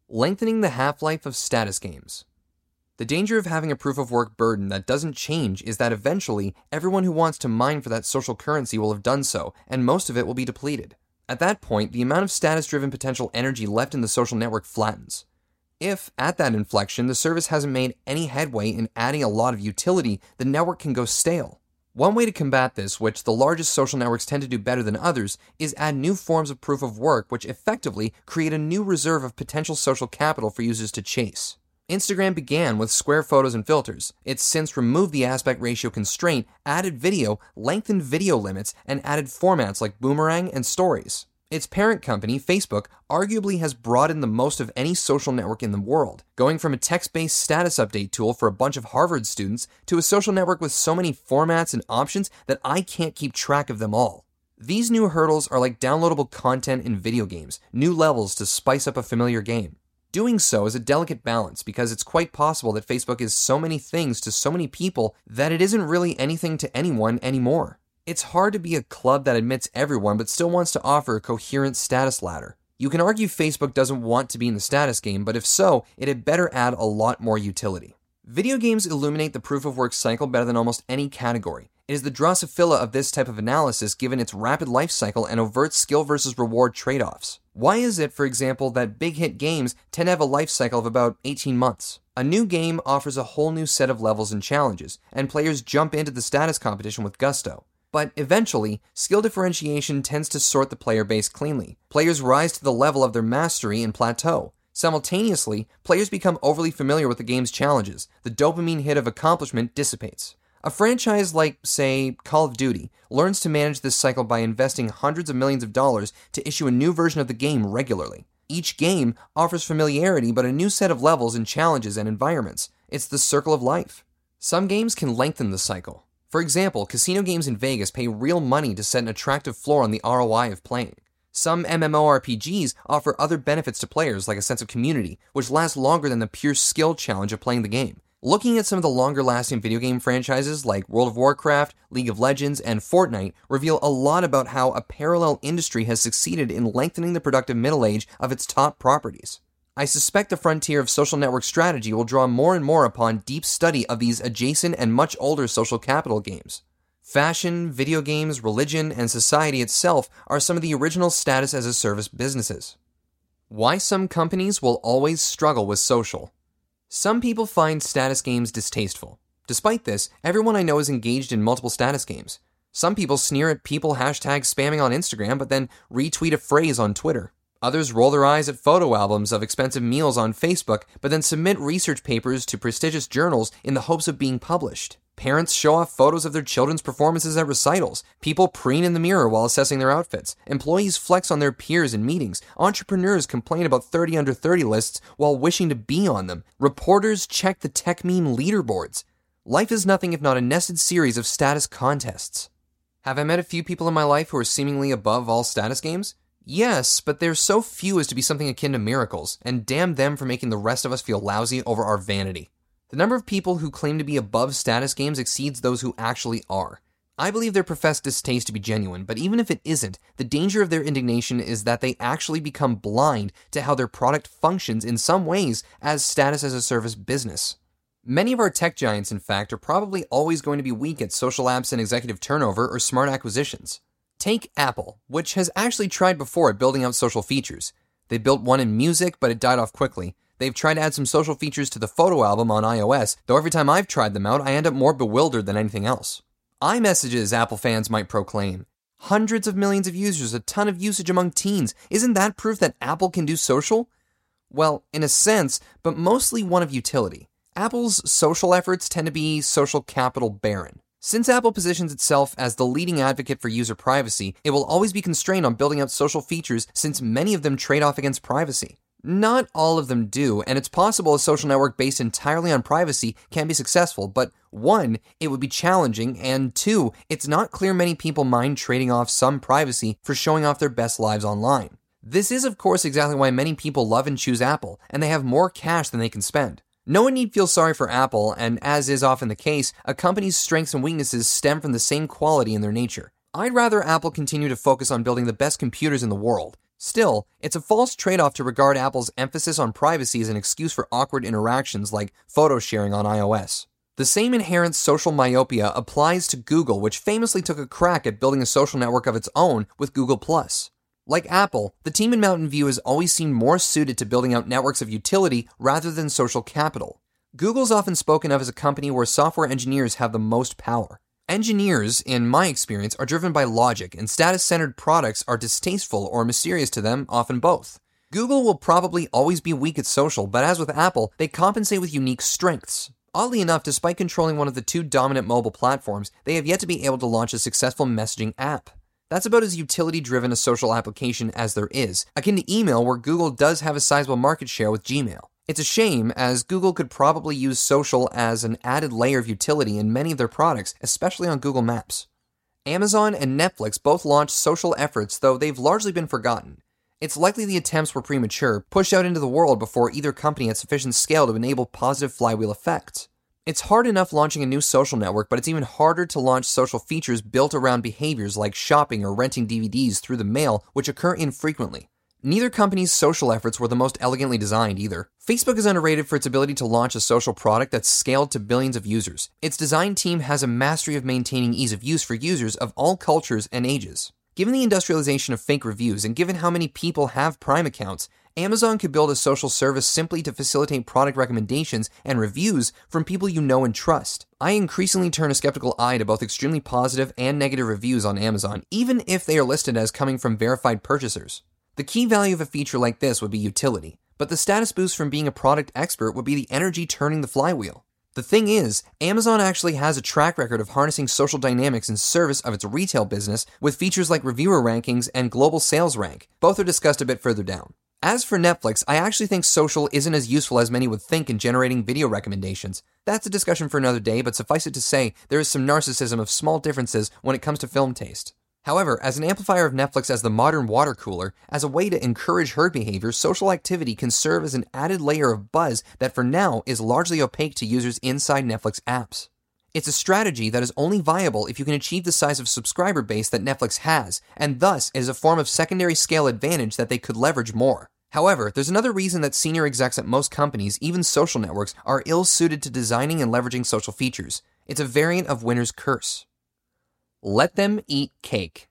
Lengthening the half life of status games. The danger of having a proof of work burden that doesn't change is that eventually everyone who wants to mine for that social currency will have done so, and most of it will be depleted. At that point, the amount of status driven potential energy left in the social network flattens. If, at that inflection, the service hasn't made any headway in adding a lot of utility, the network can go stale. One way to combat this, which the largest social networks tend to do better than others, is add new forms of proof of work which effectively create a new reserve of potential social capital for users to chase. Instagram began with square photos and filters. It's since removed the aspect ratio constraint, added video, lengthened video limits, and added formats like boomerang and stories. Its parent company, Facebook, arguably has broadened the most of any social network in the world, going from a text based status update tool for a bunch of Harvard students to a social network with so many formats and options that I can't keep track of them all. These new hurdles are like downloadable content in video games, new levels to spice up a familiar game. Doing so is a delicate balance because it's quite possible that Facebook is so many things to so many people that it isn't really anything to anyone anymore. It's hard to be a club that admits everyone but still wants to offer a coherent status ladder. You can argue Facebook doesn't want to be in the status game, but if so, it had better add a lot more utility. Video games illuminate the proof of work cycle better than almost any category. It is the Drosophila of this type of analysis given its rapid life cycle and overt skill versus reward trade offs. Why is it, for example, that big hit games tend to have a life cycle of about 18 months? A new game offers a whole new set of levels and challenges, and players jump into the status competition with gusto. But eventually, skill differentiation tends to sort the player base cleanly. Players rise to the level of their mastery and plateau. Simultaneously, players become overly familiar with the game's challenges. The dopamine hit of accomplishment dissipates. A franchise like, say, Call of Duty learns to manage this cycle by investing hundreds of millions of dollars to issue a new version of the game regularly. Each game offers familiarity but a new set of levels and challenges and environments. It's the circle of life. Some games can lengthen the cycle. For example, casino games in Vegas pay real money to set an attractive floor on the ROI of playing. Some MMORPGs offer other benefits to players, like a sense of community, which lasts longer than the pure skill challenge of playing the game. Looking at some of the longer lasting video game franchises like World of Warcraft, League of Legends, and Fortnite reveal a lot about how a parallel industry has succeeded in lengthening the productive middle age of its top properties. I suspect the frontier of social network strategy will draw more and more upon deep study of these adjacent and much older social capital games. Fashion, video games, religion, and society itself are some of the original status as a service businesses. Why some companies will always struggle with social. Some people find status games distasteful. Despite this, everyone I know is engaged in multiple status games. Some people sneer at people hashtag spamming on Instagram, but then retweet a phrase on Twitter. Others roll their eyes at photo albums of expensive meals on Facebook, but then submit research papers to prestigious journals in the hopes of being published. Parents show off photos of their children's performances at recitals. People preen in the mirror while assessing their outfits. Employees flex on their peers in meetings. Entrepreneurs complain about 30 under 30 lists while wishing to be on them. Reporters check the Techmeme leaderboards. Life is nothing if not a nested series of status contests. Have I met a few people in my life who are seemingly above all status games? Yes, but they're so few as to be something akin to miracles, and damn them for making the rest of us feel lousy over our vanity. The number of people who claim to be above status games exceeds those who actually are. I believe their professed distaste to be genuine, but even if it isn't, the danger of their indignation is that they actually become blind to how their product functions in some ways as status as a service business. Many of our tech giants, in fact, are probably always going to be weak at social apps and executive turnover or smart acquisitions. Take Apple, which has actually tried before at building out social features. They built one in music, but it died off quickly. They've tried to add some social features to the photo album on iOS, though every time I've tried them out, I end up more bewildered than anything else. iMessages, Apple fans might proclaim. Hundreds of millions of users, a ton of usage among teens. Isn't that proof that Apple can do social? Well, in a sense, but mostly one of utility. Apple's social efforts tend to be social capital barren. Since Apple positions itself as the leading advocate for user privacy, it will always be constrained on building out social features since many of them trade off against privacy. Not all of them do, and it's possible a social network based entirely on privacy can be successful, but one, it would be challenging, and two, it's not clear many people mind trading off some privacy for showing off their best lives online. This is, of course, exactly why many people love and choose Apple, and they have more cash than they can spend. No one need feel sorry for Apple, and as is often the case, a company's strengths and weaknesses stem from the same quality in their nature. I'd rather Apple continue to focus on building the best computers in the world. Still, it's a false trade off to regard Apple's emphasis on privacy as an excuse for awkward interactions like photo sharing on iOS. The same inherent social myopia applies to Google, which famously took a crack at building a social network of its own with Google. Like Apple, the team in Mountain View has always seemed more suited to building out networks of utility rather than social capital. Google's often spoken of as a company where software engineers have the most power. Engineers, in my experience, are driven by logic, and status centered products are distasteful or mysterious to them, often both. Google will probably always be weak at social, but as with Apple, they compensate with unique strengths. Oddly enough, despite controlling one of the two dominant mobile platforms, they have yet to be able to launch a successful messaging app. That's about as utility driven a social application as there is, akin to email, where Google does have a sizable market share with Gmail. It's a shame, as Google could probably use social as an added layer of utility in many of their products, especially on Google Maps. Amazon and Netflix both launched social efforts, though they've largely been forgotten. It's likely the attempts were premature, pushed out into the world before either company had sufficient scale to enable positive flywheel effects. It's hard enough launching a new social network, but it's even harder to launch social features built around behaviors like shopping or renting DVDs through the mail, which occur infrequently. Neither company's social efforts were the most elegantly designed either. Facebook is underrated for its ability to launch a social product that's scaled to billions of users. Its design team has a mastery of maintaining ease of use for users of all cultures and ages. Given the industrialization of fake reviews and given how many people have Prime accounts, Amazon could build a social service simply to facilitate product recommendations and reviews from people you know and trust. I increasingly turn a skeptical eye to both extremely positive and negative reviews on Amazon, even if they are listed as coming from verified purchasers. The key value of a feature like this would be utility, but the status boost from being a product expert would be the energy turning the flywheel. The thing is, Amazon actually has a track record of harnessing social dynamics in service of its retail business with features like reviewer rankings and global sales rank. Both are discussed a bit further down. As for Netflix, I actually think social isn't as useful as many would think in generating video recommendations. That's a discussion for another day, but suffice it to say, there is some narcissism of small differences when it comes to film taste. However, as an amplifier of Netflix as the modern water cooler, as a way to encourage herd behavior, social activity can serve as an added layer of buzz that for now is largely opaque to users inside Netflix apps. It's a strategy that is only viable if you can achieve the size of subscriber base that Netflix has, and thus is a form of secondary scale advantage that they could leverage more. However, there's another reason that senior execs at most companies, even social networks, are ill suited to designing and leveraging social features. It's a variant of winner's curse. Let them eat cake.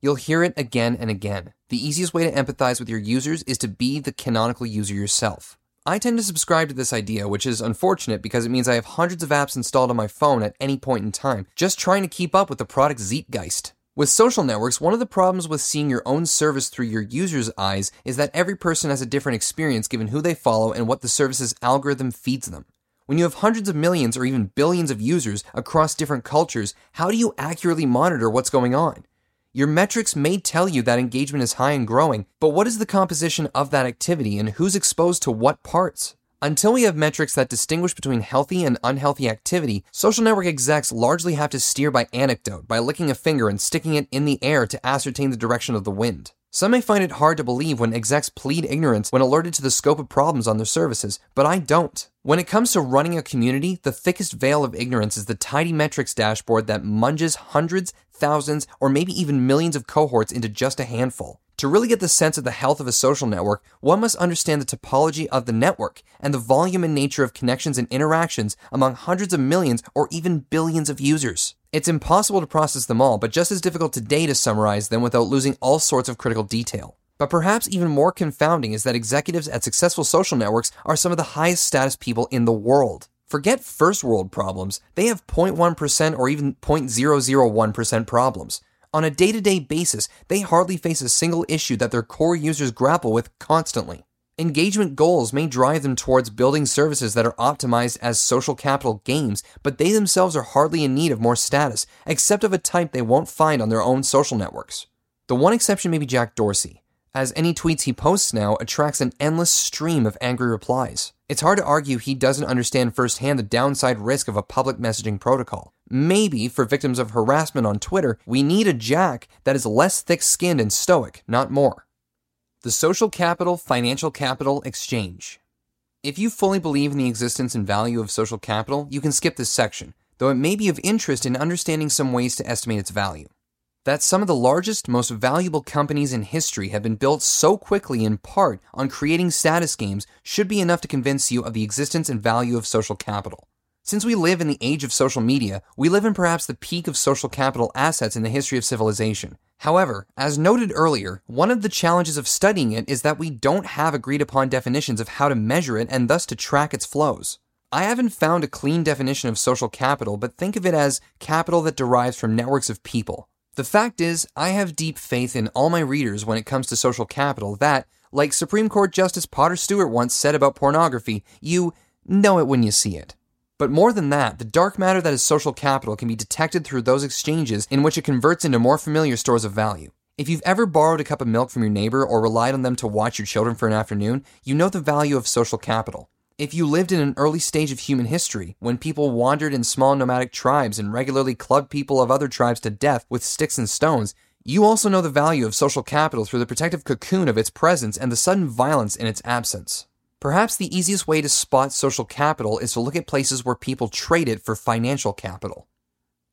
You'll hear it again and again. The easiest way to empathize with your users is to be the canonical user yourself. I tend to subscribe to this idea, which is unfortunate because it means I have hundreds of apps installed on my phone at any point in time, just trying to keep up with the product zeitgeist. With social networks, one of the problems with seeing your own service through your user's eyes is that every person has a different experience given who they follow and what the service's algorithm feeds them. When you have hundreds of millions or even billions of users across different cultures, how do you accurately monitor what's going on? Your metrics may tell you that engagement is high and growing, but what is the composition of that activity and who's exposed to what parts? Until we have metrics that distinguish between healthy and unhealthy activity, social network execs largely have to steer by anecdote, by licking a finger and sticking it in the air to ascertain the direction of the wind. Some may find it hard to believe when execs plead ignorance when alerted to the scope of problems on their services, but I don't. When it comes to running a community, the thickest veil of ignorance is the tidy metrics dashboard that munges hundreds, thousands, or maybe even millions of cohorts into just a handful. To really get the sense of the health of a social network, one must understand the topology of the network and the volume and nature of connections and interactions among hundreds of millions or even billions of users. It's impossible to process them all, but just as difficult today to summarize them without losing all sorts of critical detail. But perhaps even more confounding is that executives at successful social networks are some of the highest status people in the world. Forget first world problems, they have 0.1% or even 0.001% problems. On a day to day basis, they hardly face a single issue that their core users grapple with constantly. Engagement goals may drive them towards building services that are optimized as social capital games, but they themselves are hardly in need of more status, except of a type they won't find on their own social networks. The one exception may be Jack Dorsey, as any tweets he posts now attracts an endless stream of angry replies. It's hard to argue he doesn't understand firsthand the downside risk of a public messaging protocol. Maybe for victims of harassment on Twitter, we need a Jack that is less thick skinned and stoic, not more. The Social Capital Financial Capital Exchange. If you fully believe in the existence and value of social capital, you can skip this section, though it may be of interest in understanding some ways to estimate its value that some of the largest, most valuable companies in history have been built so quickly in part on creating status games should be enough to convince you of the existence and value of social capital. Since we live in the age of social media, we live in perhaps the peak of social capital assets in the history of civilization. However, as noted earlier, one of the challenges of studying it is that we don't have agreed upon definitions of how to measure it and thus to track its flows. I haven't found a clean definition of social capital, but think of it as capital that derives from networks of people. The fact is, I have deep faith in all my readers when it comes to social capital that, like Supreme Court Justice Potter Stewart once said about pornography, you know it when you see it. But more than that, the dark matter that is social capital can be detected through those exchanges in which it converts into more familiar stores of value. If you've ever borrowed a cup of milk from your neighbor or relied on them to watch your children for an afternoon, you know the value of social capital. If you lived in an early stage of human history, when people wandered in small nomadic tribes and regularly clubbed people of other tribes to death with sticks and stones, you also know the value of social capital through the protective cocoon of its presence and the sudden violence in its absence. Perhaps the easiest way to spot social capital is to look at places where people trade it for financial capital.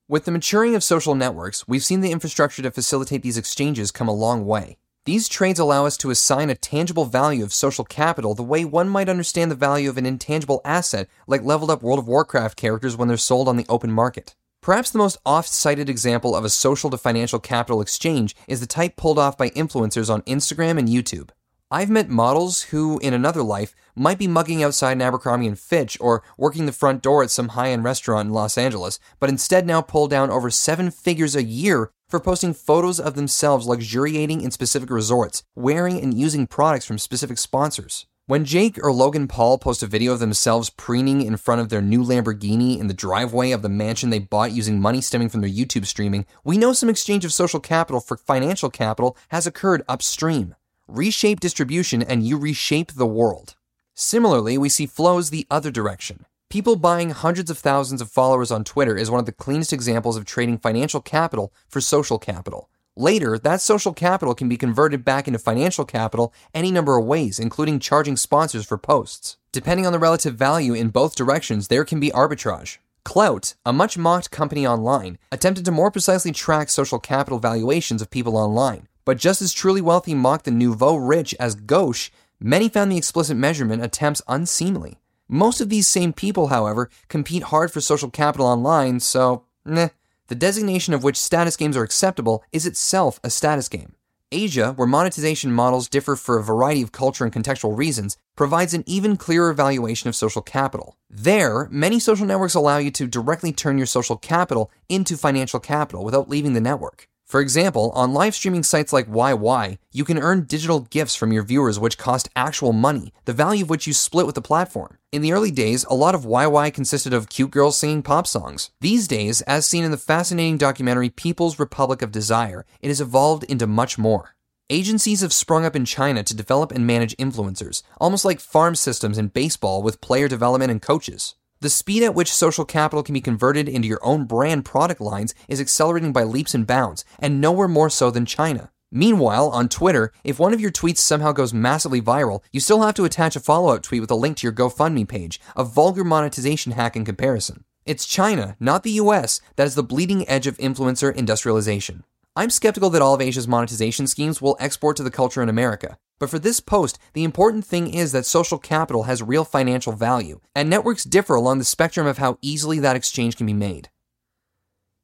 With the maturing of social networks, we've seen the infrastructure to facilitate these exchanges come a long way. These trades allow us to assign a tangible value of social capital the way one might understand the value of an intangible asset like leveled up World of Warcraft characters when they're sold on the open market. Perhaps the most oft cited example of a social to financial capital exchange is the type pulled off by influencers on Instagram and YouTube. I've met models who, in another life, might be mugging outside an Abercrombie and Fitch or working the front door at some high-end restaurant in Los Angeles, but instead now pull down over seven figures a year for posting photos of themselves luxuriating in specific resorts, wearing and using products from specific sponsors. When Jake or Logan Paul post a video of themselves preening in front of their new Lamborghini in the driveway of the mansion they bought using money stemming from their YouTube streaming, we know some exchange of social capital for financial capital has occurred upstream. Reshape distribution and you reshape the world. Similarly, we see flows the other direction. People buying hundreds of thousands of followers on Twitter is one of the cleanest examples of trading financial capital for social capital. Later, that social capital can be converted back into financial capital any number of ways, including charging sponsors for posts. Depending on the relative value in both directions, there can be arbitrage. Clout, a much mocked company online, attempted to more precisely track social capital valuations of people online. But just as truly wealthy mocked the nouveau rich as gauche, many found the explicit measurement attempts unseemly. Most of these same people, however, compete hard for social capital online, so, meh. The designation of which status games are acceptable is itself a status game. Asia, where monetization models differ for a variety of culture and contextual reasons, provides an even clearer evaluation of social capital. There, many social networks allow you to directly turn your social capital into financial capital without leaving the network. For example, on live streaming sites like YY, you can earn digital gifts from your viewers which cost actual money, the value of which you split with the platform. In the early days, a lot of YY consisted of cute girls singing pop songs. These days, as seen in the fascinating documentary People's Republic of Desire, it has evolved into much more. Agencies have sprung up in China to develop and manage influencers, almost like farm systems in baseball with player development and coaches. The speed at which social capital can be converted into your own brand product lines is accelerating by leaps and bounds, and nowhere more so than China. Meanwhile, on Twitter, if one of your tweets somehow goes massively viral, you still have to attach a follow up tweet with a link to your GoFundMe page, a vulgar monetization hack in comparison. It's China, not the US, that is the bleeding edge of influencer industrialization. I'm skeptical that all of Asia's monetization schemes will export to the culture in America. But for this post, the important thing is that social capital has real financial value, and networks differ along the spectrum of how easily that exchange can be made.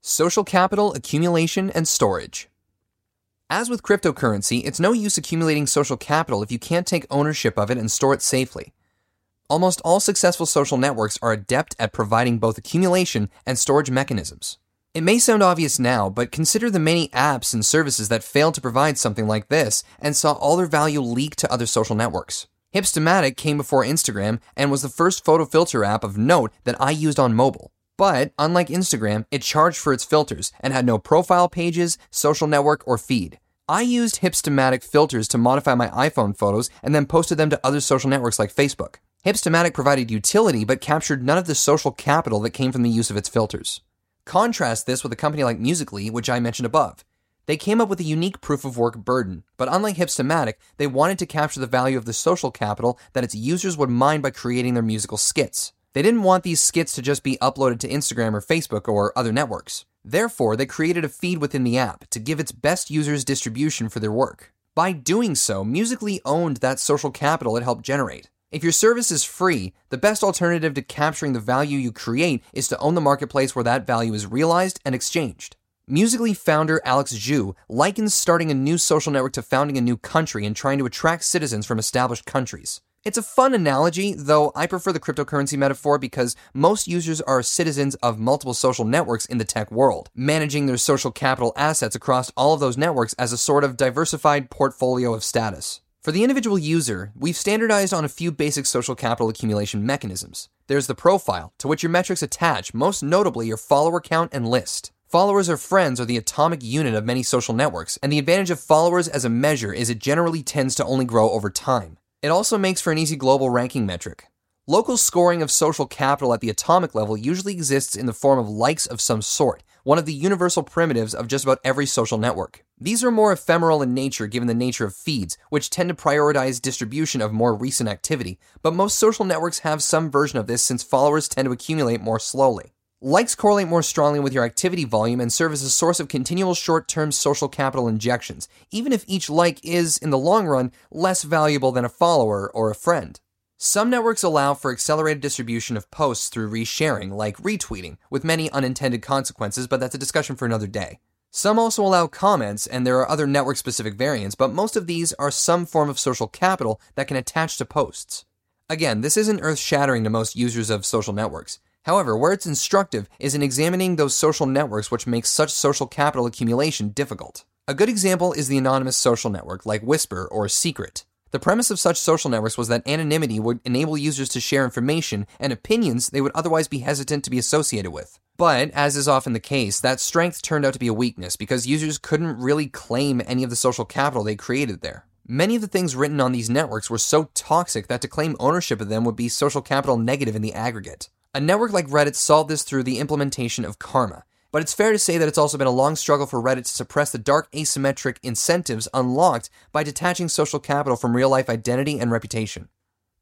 Social capital accumulation and storage. As with cryptocurrency, it's no use accumulating social capital if you can't take ownership of it and store it safely. Almost all successful social networks are adept at providing both accumulation and storage mechanisms. It may sound obvious now, but consider the many apps and services that failed to provide something like this and saw all their value leak to other social networks. Hipstamatic came before Instagram and was the first photo filter app of note that I used on mobile. But, unlike Instagram, it charged for its filters and had no profile pages, social network, or feed. I used Hipstamatic filters to modify my iPhone photos and then posted them to other social networks like Facebook. Hipstamatic provided utility but captured none of the social capital that came from the use of its filters. Contrast this with a company like Musical.ly, which I mentioned above. They came up with a unique proof of work burden, but unlike Hipstamatic, they wanted to capture the value of the social capital that its users would mine by creating their musical skits. They didn't want these skits to just be uploaded to Instagram or Facebook or other networks. Therefore, they created a feed within the app to give its best users distribution for their work. By doing so, Musical.ly owned that social capital it helped generate. If your service is free, the best alternative to capturing the value you create is to own the marketplace where that value is realized and exchanged. Musical.ly founder Alex Zhu likens starting a new social network to founding a new country and trying to attract citizens from established countries. It's a fun analogy, though I prefer the cryptocurrency metaphor because most users are citizens of multiple social networks in the tech world, managing their social capital assets across all of those networks as a sort of diversified portfolio of status. For the individual user, we've standardized on a few basic social capital accumulation mechanisms. There's the profile, to which your metrics attach, most notably your follower count and list. Followers or friends are the atomic unit of many social networks, and the advantage of followers as a measure is it generally tends to only grow over time. It also makes for an easy global ranking metric. Local scoring of social capital at the atomic level usually exists in the form of likes of some sort, one of the universal primitives of just about every social network. These are more ephemeral in nature given the nature of feeds, which tend to prioritize distribution of more recent activity, but most social networks have some version of this since followers tend to accumulate more slowly. Likes correlate more strongly with your activity volume and serve as a source of continual short term social capital injections, even if each like is, in the long run, less valuable than a follower or a friend. Some networks allow for accelerated distribution of posts through resharing, like retweeting, with many unintended consequences, but that's a discussion for another day. Some also allow comments, and there are other network specific variants, but most of these are some form of social capital that can attach to posts. Again, this isn't earth shattering to most users of social networks. However, where it's instructive is in examining those social networks which make such social capital accumulation difficult. A good example is the anonymous social network like Whisper or Secret. The premise of such social networks was that anonymity would enable users to share information and opinions they would otherwise be hesitant to be associated with. But, as is often the case, that strength turned out to be a weakness because users couldn't really claim any of the social capital they created there. Many of the things written on these networks were so toxic that to claim ownership of them would be social capital negative in the aggregate. A network like Reddit solved this through the implementation of karma, but it's fair to say that it's also been a long struggle for Reddit to suppress the dark asymmetric incentives unlocked by detaching social capital from real life identity and reputation.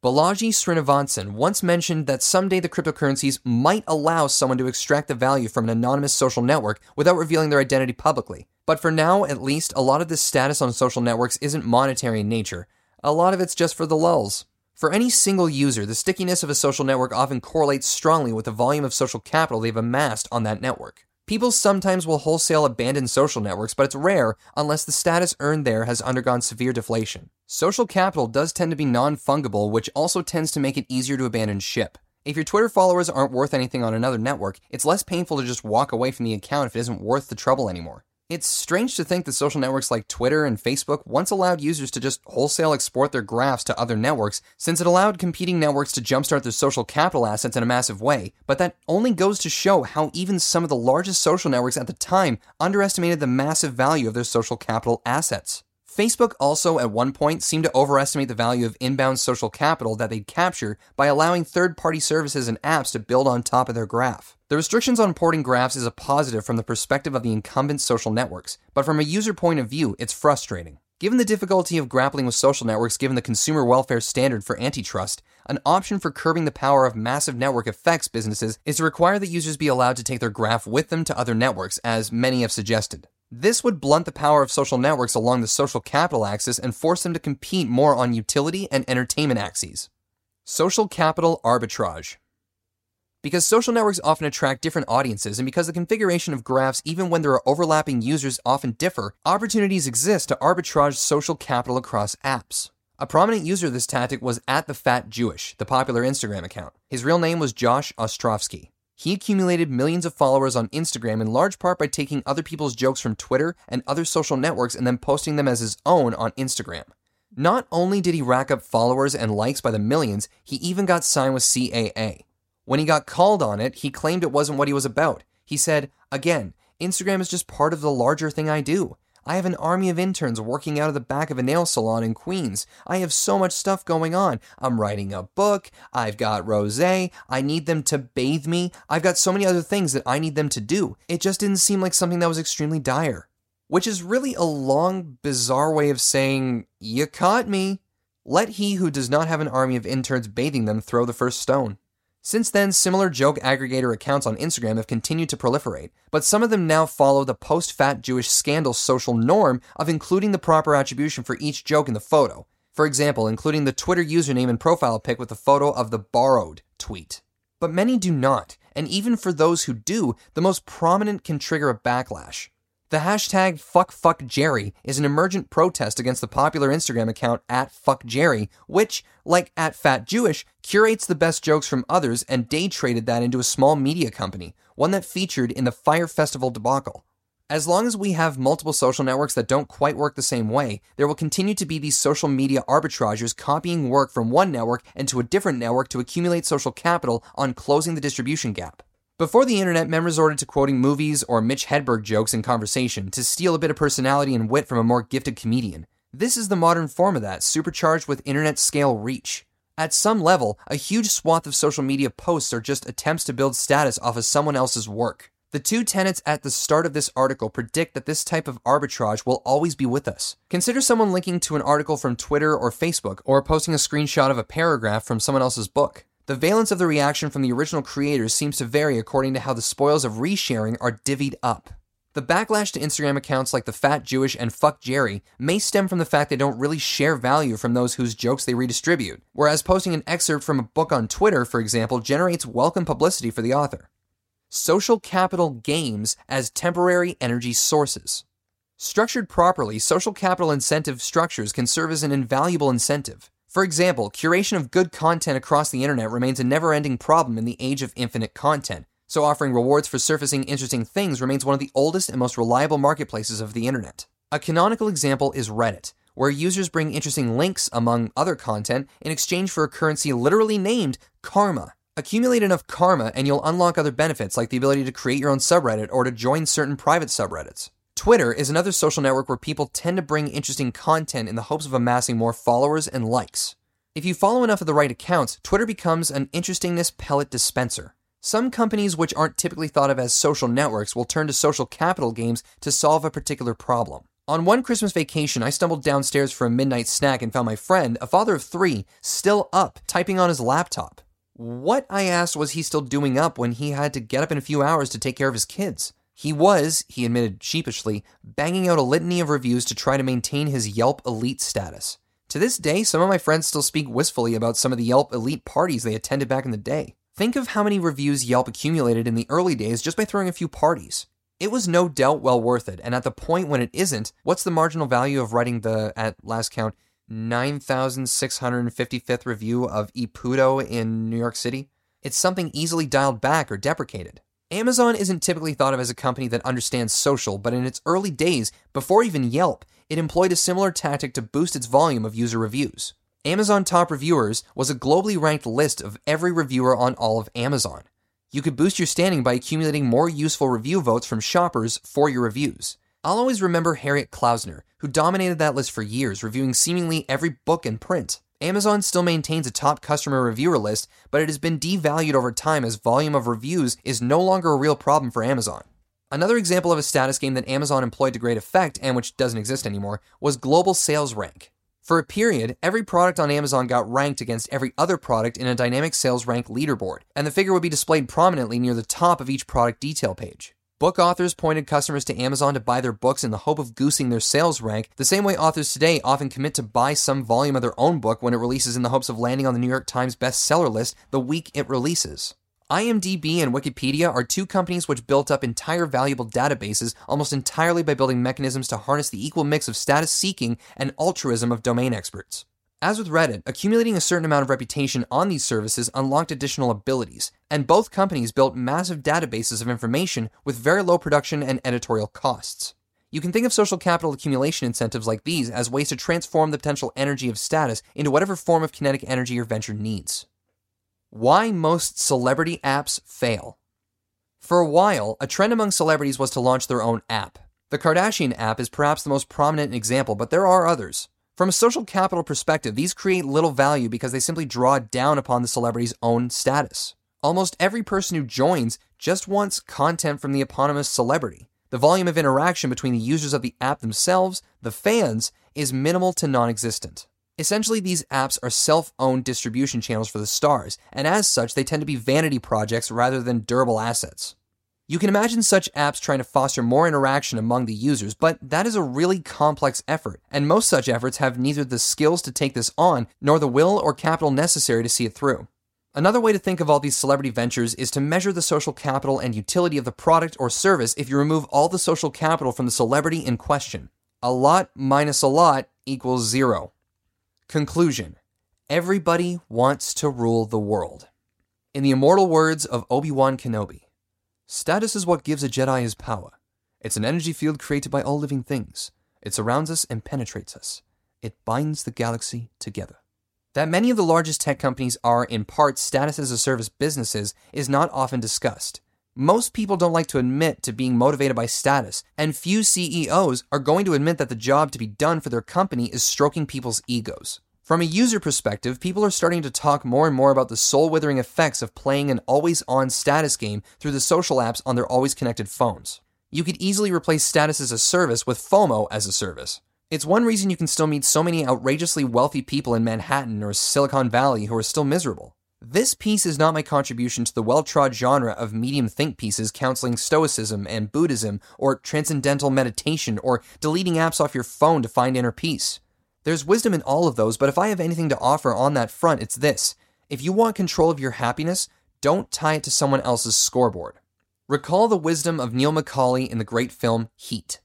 Balaji Srinivasan once mentioned that someday the cryptocurrencies might allow someone to extract the value from an anonymous social network without revealing their identity publicly. But for now, at least, a lot of this status on social networks isn't monetary in nature. A lot of it's just for the lulz. For any single user, the stickiness of a social network often correlates strongly with the volume of social capital they've amassed on that network. People sometimes will wholesale abandon social networks, but it's rare unless the status earned there has undergone severe deflation. Social capital does tend to be non fungible, which also tends to make it easier to abandon ship. If your Twitter followers aren't worth anything on another network, it's less painful to just walk away from the account if it isn't worth the trouble anymore. It's strange to think that social networks like Twitter and Facebook once allowed users to just wholesale export their graphs to other networks, since it allowed competing networks to jumpstart their social capital assets in a massive way. But that only goes to show how even some of the largest social networks at the time underestimated the massive value of their social capital assets. Facebook also, at one point, seemed to overestimate the value of inbound social capital that they'd capture by allowing third party services and apps to build on top of their graph. The restrictions on porting graphs is a positive from the perspective of the incumbent social networks, but from a user point of view, it's frustrating. Given the difficulty of grappling with social networks given the consumer welfare standard for antitrust, an option for curbing the power of massive network effects businesses is to require that users be allowed to take their graph with them to other networks, as many have suggested. This would blunt the power of social networks along the social capital axis and force them to compete more on utility and entertainment axes. Social capital arbitrage. Because social networks often attract different audiences, and because the configuration of graphs, even when there are overlapping users, often differ, opportunities exist to arbitrage social capital across apps. A prominent user of this tactic was at the Fat Jewish, the popular Instagram account. His real name was Josh Ostrovsky. He accumulated millions of followers on Instagram in large part by taking other people's jokes from Twitter and other social networks and then posting them as his own on Instagram. Not only did he rack up followers and likes by the millions, he even got signed with CAA. When he got called on it, he claimed it wasn't what he was about. He said, Again, Instagram is just part of the larger thing I do. I have an army of interns working out of the back of a nail salon in Queens. I have so much stuff going on. I'm writing a book. I've got rose. I need them to bathe me. I've got so many other things that I need them to do. It just didn't seem like something that was extremely dire. Which is really a long, bizarre way of saying, You caught me. Let he who does not have an army of interns bathing them throw the first stone. Since then, similar joke aggregator accounts on Instagram have continued to proliferate, but some of them now follow the post fat Jewish scandal social norm of including the proper attribution for each joke in the photo. For example, including the Twitter username and profile pic with the photo of the borrowed tweet. But many do not, and even for those who do, the most prominent can trigger a backlash. The hashtag FuckFuckJerry is an emergent protest against the popular Instagram account at FuckJerry, which, like at curates the best jokes from others and day traded that into a small media company, one that featured in the Fyre Festival debacle. As long as we have multiple social networks that don't quite work the same way, there will continue to be these social media arbitragers copying work from one network into a different network to accumulate social capital on closing the distribution gap. Before the internet, men resorted to quoting movies or Mitch Hedberg jokes in conversation to steal a bit of personality and wit from a more gifted comedian. This is the modern form of that, supercharged with internet scale reach. At some level, a huge swath of social media posts are just attempts to build status off of someone else's work. The two tenets at the start of this article predict that this type of arbitrage will always be with us. Consider someone linking to an article from Twitter or Facebook, or posting a screenshot of a paragraph from someone else's book. The valence of the reaction from the original creators seems to vary according to how the spoils of resharing are divvied up. The backlash to Instagram accounts like the Fat Jewish and Fuck Jerry may stem from the fact they don't really share value from those whose jokes they redistribute, whereas posting an excerpt from a book on Twitter, for example, generates welcome publicity for the author. Social capital games as temporary energy sources. Structured properly, social capital incentive structures can serve as an invaluable incentive. For example, curation of good content across the internet remains a never ending problem in the age of infinite content, so offering rewards for surfacing interesting things remains one of the oldest and most reliable marketplaces of the internet. A canonical example is Reddit, where users bring interesting links, among other content, in exchange for a currency literally named karma. Accumulate enough karma and you'll unlock other benefits like the ability to create your own subreddit or to join certain private subreddits. Twitter is another social network where people tend to bring interesting content in the hopes of amassing more followers and likes. If you follow enough of the right accounts, Twitter becomes an interestingness pellet dispenser. Some companies which aren't typically thought of as social networks will turn to social capital games to solve a particular problem. On one Christmas vacation, I stumbled downstairs for a midnight snack and found my friend, a father of three, still up, typing on his laptop. What, I asked, was he still doing up when he had to get up in a few hours to take care of his kids? He was, he admitted sheepishly, banging out a litany of reviews to try to maintain his Yelp elite status. To this day, some of my friends still speak wistfully about some of the Yelp elite parties they attended back in the day. Think of how many reviews Yelp accumulated in the early days just by throwing a few parties. It was no doubt well worth it, and at the point when it isn't, what's the marginal value of writing the, at last count, 9,655th review of Ippudo in New York City? It's something easily dialed back or deprecated. Amazon isn't typically thought of as a company that understands social, but in its early days, before even Yelp, it employed a similar tactic to boost its volume of user reviews. Amazon Top Reviewers was a globally ranked list of every reviewer on all of Amazon. You could boost your standing by accumulating more useful review votes from shoppers for your reviews. I'll always remember Harriet Klausner, who dominated that list for years, reviewing seemingly every book in print. Amazon still maintains a top customer reviewer list, but it has been devalued over time as volume of reviews is no longer a real problem for Amazon. Another example of a status game that Amazon employed to great effect and which doesn't exist anymore was global sales rank. For a period, every product on Amazon got ranked against every other product in a dynamic sales rank leaderboard, and the figure would be displayed prominently near the top of each product detail page. Book authors pointed customers to Amazon to buy their books in the hope of goosing their sales rank, the same way authors today often commit to buy some volume of their own book when it releases in the hopes of landing on the New York Times bestseller list the week it releases. IMDb and Wikipedia are two companies which built up entire valuable databases almost entirely by building mechanisms to harness the equal mix of status seeking and altruism of domain experts. As with Reddit, accumulating a certain amount of reputation on these services unlocked additional abilities, and both companies built massive databases of information with very low production and editorial costs. You can think of social capital accumulation incentives like these as ways to transform the potential energy of status into whatever form of kinetic energy your venture needs. Why most celebrity apps fail. For a while, a trend among celebrities was to launch their own app. The Kardashian app is perhaps the most prominent example, but there are others. From a social capital perspective, these create little value because they simply draw down upon the celebrity's own status. Almost every person who joins just wants content from the eponymous celebrity. The volume of interaction between the users of the app themselves, the fans, is minimal to non existent. Essentially, these apps are self owned distribution channels for the stars, and as such, they tend to be vanity projects rather than durable assets. You can imagine such apps trying to foster more interaction among the users, but that is a really complex effort, and most such efforts have neither the skills to take this on nor the will or capital necessary to see it through. Another way to think of all these celebrity ventures is to measure the social capital and utility of the product or service if you remove all the social capital from the celebrity in question. A lot minus a lot equals zero. Conclusion Everybody wants to rule the world. In the immortal words of Obi Wan Kenobi, Status is what gives a Jedi his power. It's an energy field created by all living things. It surrounds us and penetrates us. It binds the galaxy together. That many of the largest tech companies are, in part, status as a service businesses is not often discussed. Most people don't like to admit to being motivated by status, and few CEOs are going to admit that the job to be done for their company is stroking people's egos. From a user perspective, people are starting to talk more and more about the soul withering effects of playing an always on status game through the social apps on their always connected phones. You could easily replace status as a service with FOMO as a service. It's one reason you can still meet so many outrageously wealthy people in Manhattan or Silicon Valley who are still miserable. This piece is not my contribution to the well trod genre of medium think pieces counseling Stoicism and Buddhism, or transcendental meditation, or deleting apps off your phone to find inner peace. There's wisdom in all of those, but if I have anything to offer on that front, it's this. If you want control of your happiness, don't tie it to someone else's scoreboard. Recall the wisdom of Neil McCauley in the great film Heat.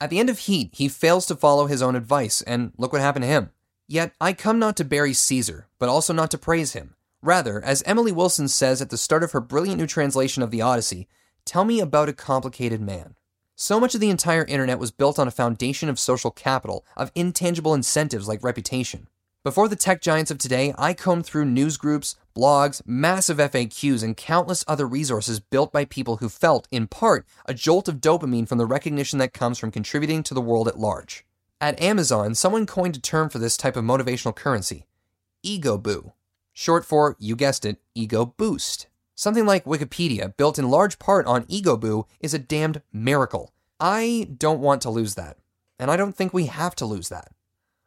At the end of Heat, he fails to follow his own advice, and look what happened to him. Yet, I come not to bury Caesar, but also not to praise him. Rather, as Emily Wilson says at the start of her brilliant new translation of the Odyssey, tell me about a complicated man. So much of the entire internet was built on a foundation of social capital, of intangible incentives like reputation. Before the tech giants of today, I combed through news groups, blogs, massive FAQs, and countless other resources built by people who felt, in part, a jolt of dopamine from the recognition that comes from contributing to the world at large. At Amazon, someone coined a term for this type of motivational currency ego boo, short for, you guessed it, ego boost. Something like Wikipedia, built in large part on EgoBoo, is a damned miracle. I don't want to lose that, and I don't think we have to lose that.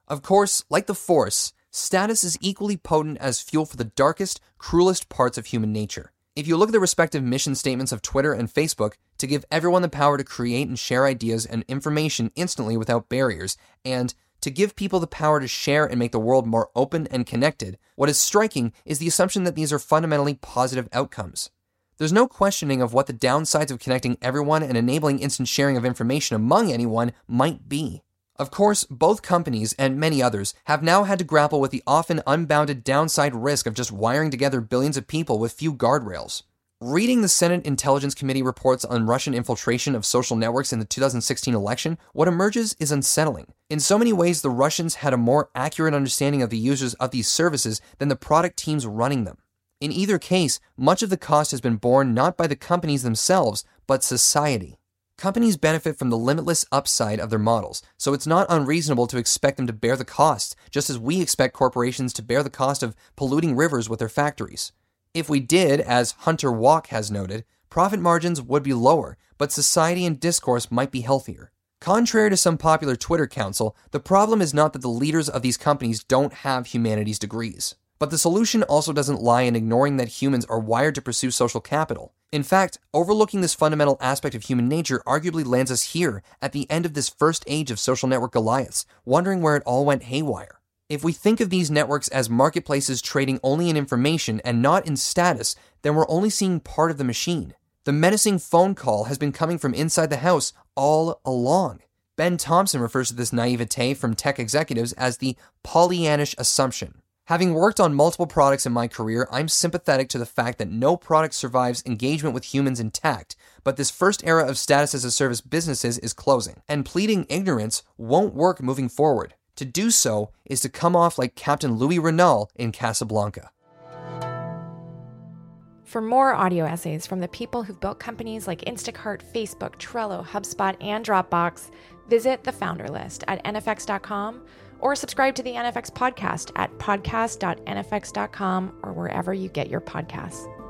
Of course, like the Force, status is equally potent as fuel for the darkest, cruelest parts of human nature. If you look at the respective mission statements of Twitter and Facebook to give everyone the power to create and share ideas and information instantly without barriers, and to give people the power to share and make the world more open and connected, what is striking is the assumption that these are fundamentally positive outcomes. There's no questioning of what the downsides of connecting everyone and enabling instant sharing of information among anyone might be. Of course, both companies and many others have now had to grapple with the often unbounded downside risk of just wiring together billions of people with few guardrails. Reading the Senate Intelligence Committee reports on Russian infiltration of social networks in the 2016 election, what emerges is unsettling. In so many ways, the Russians had a more accurate understanding of the users of these services than the product teams running them. In either case, much of the cost has been borne not by the companies themselves, but society. Companies benefit from the limitless upside of their models, so it's not unreasonable to expect them to bear the cost, just as we expect corporations to bear the cost of polluting rivers with their factories. If we did, as Hunter Walk has noted, profit margins would be lower, but society and discourse might be healthier. Contrary to some popular Twitter counsel, the problem is not that the leaders of these companies don't have humanities degrees. But the solution also doesn't lie in ignoring that humans are wired to pursue social capital. In fact, overlooking this fundamental aspect of human nature arguably lands us here at the end of this first age of social network Goliaths, wondering where it all went haywire. If we think of these networks as marketplaces trading only in information and not in status, then we're only seeing part of the machine. The menacing phone call has been coming from inside the house all along. Ben Thompson refers to this naivete from tech executives as the Pollyannish assumption. Having worked on multiple products in my career, I'm sympathetic to the fact that no product survives engagement with humans intact, but this first era of status as a service businesses is closing, and pleading ignorance won't work moving forward. To do so is to come off like Captain Louis Renault in Casablanca. For more audio essays from the people who've built companies like Instacart, Facebook, Trello, HubSpot, and Dropbox, visit the founder list at nfx.com or subscribe to the NFX podcast at podcast.nfx.com or wherever you get your podcasts.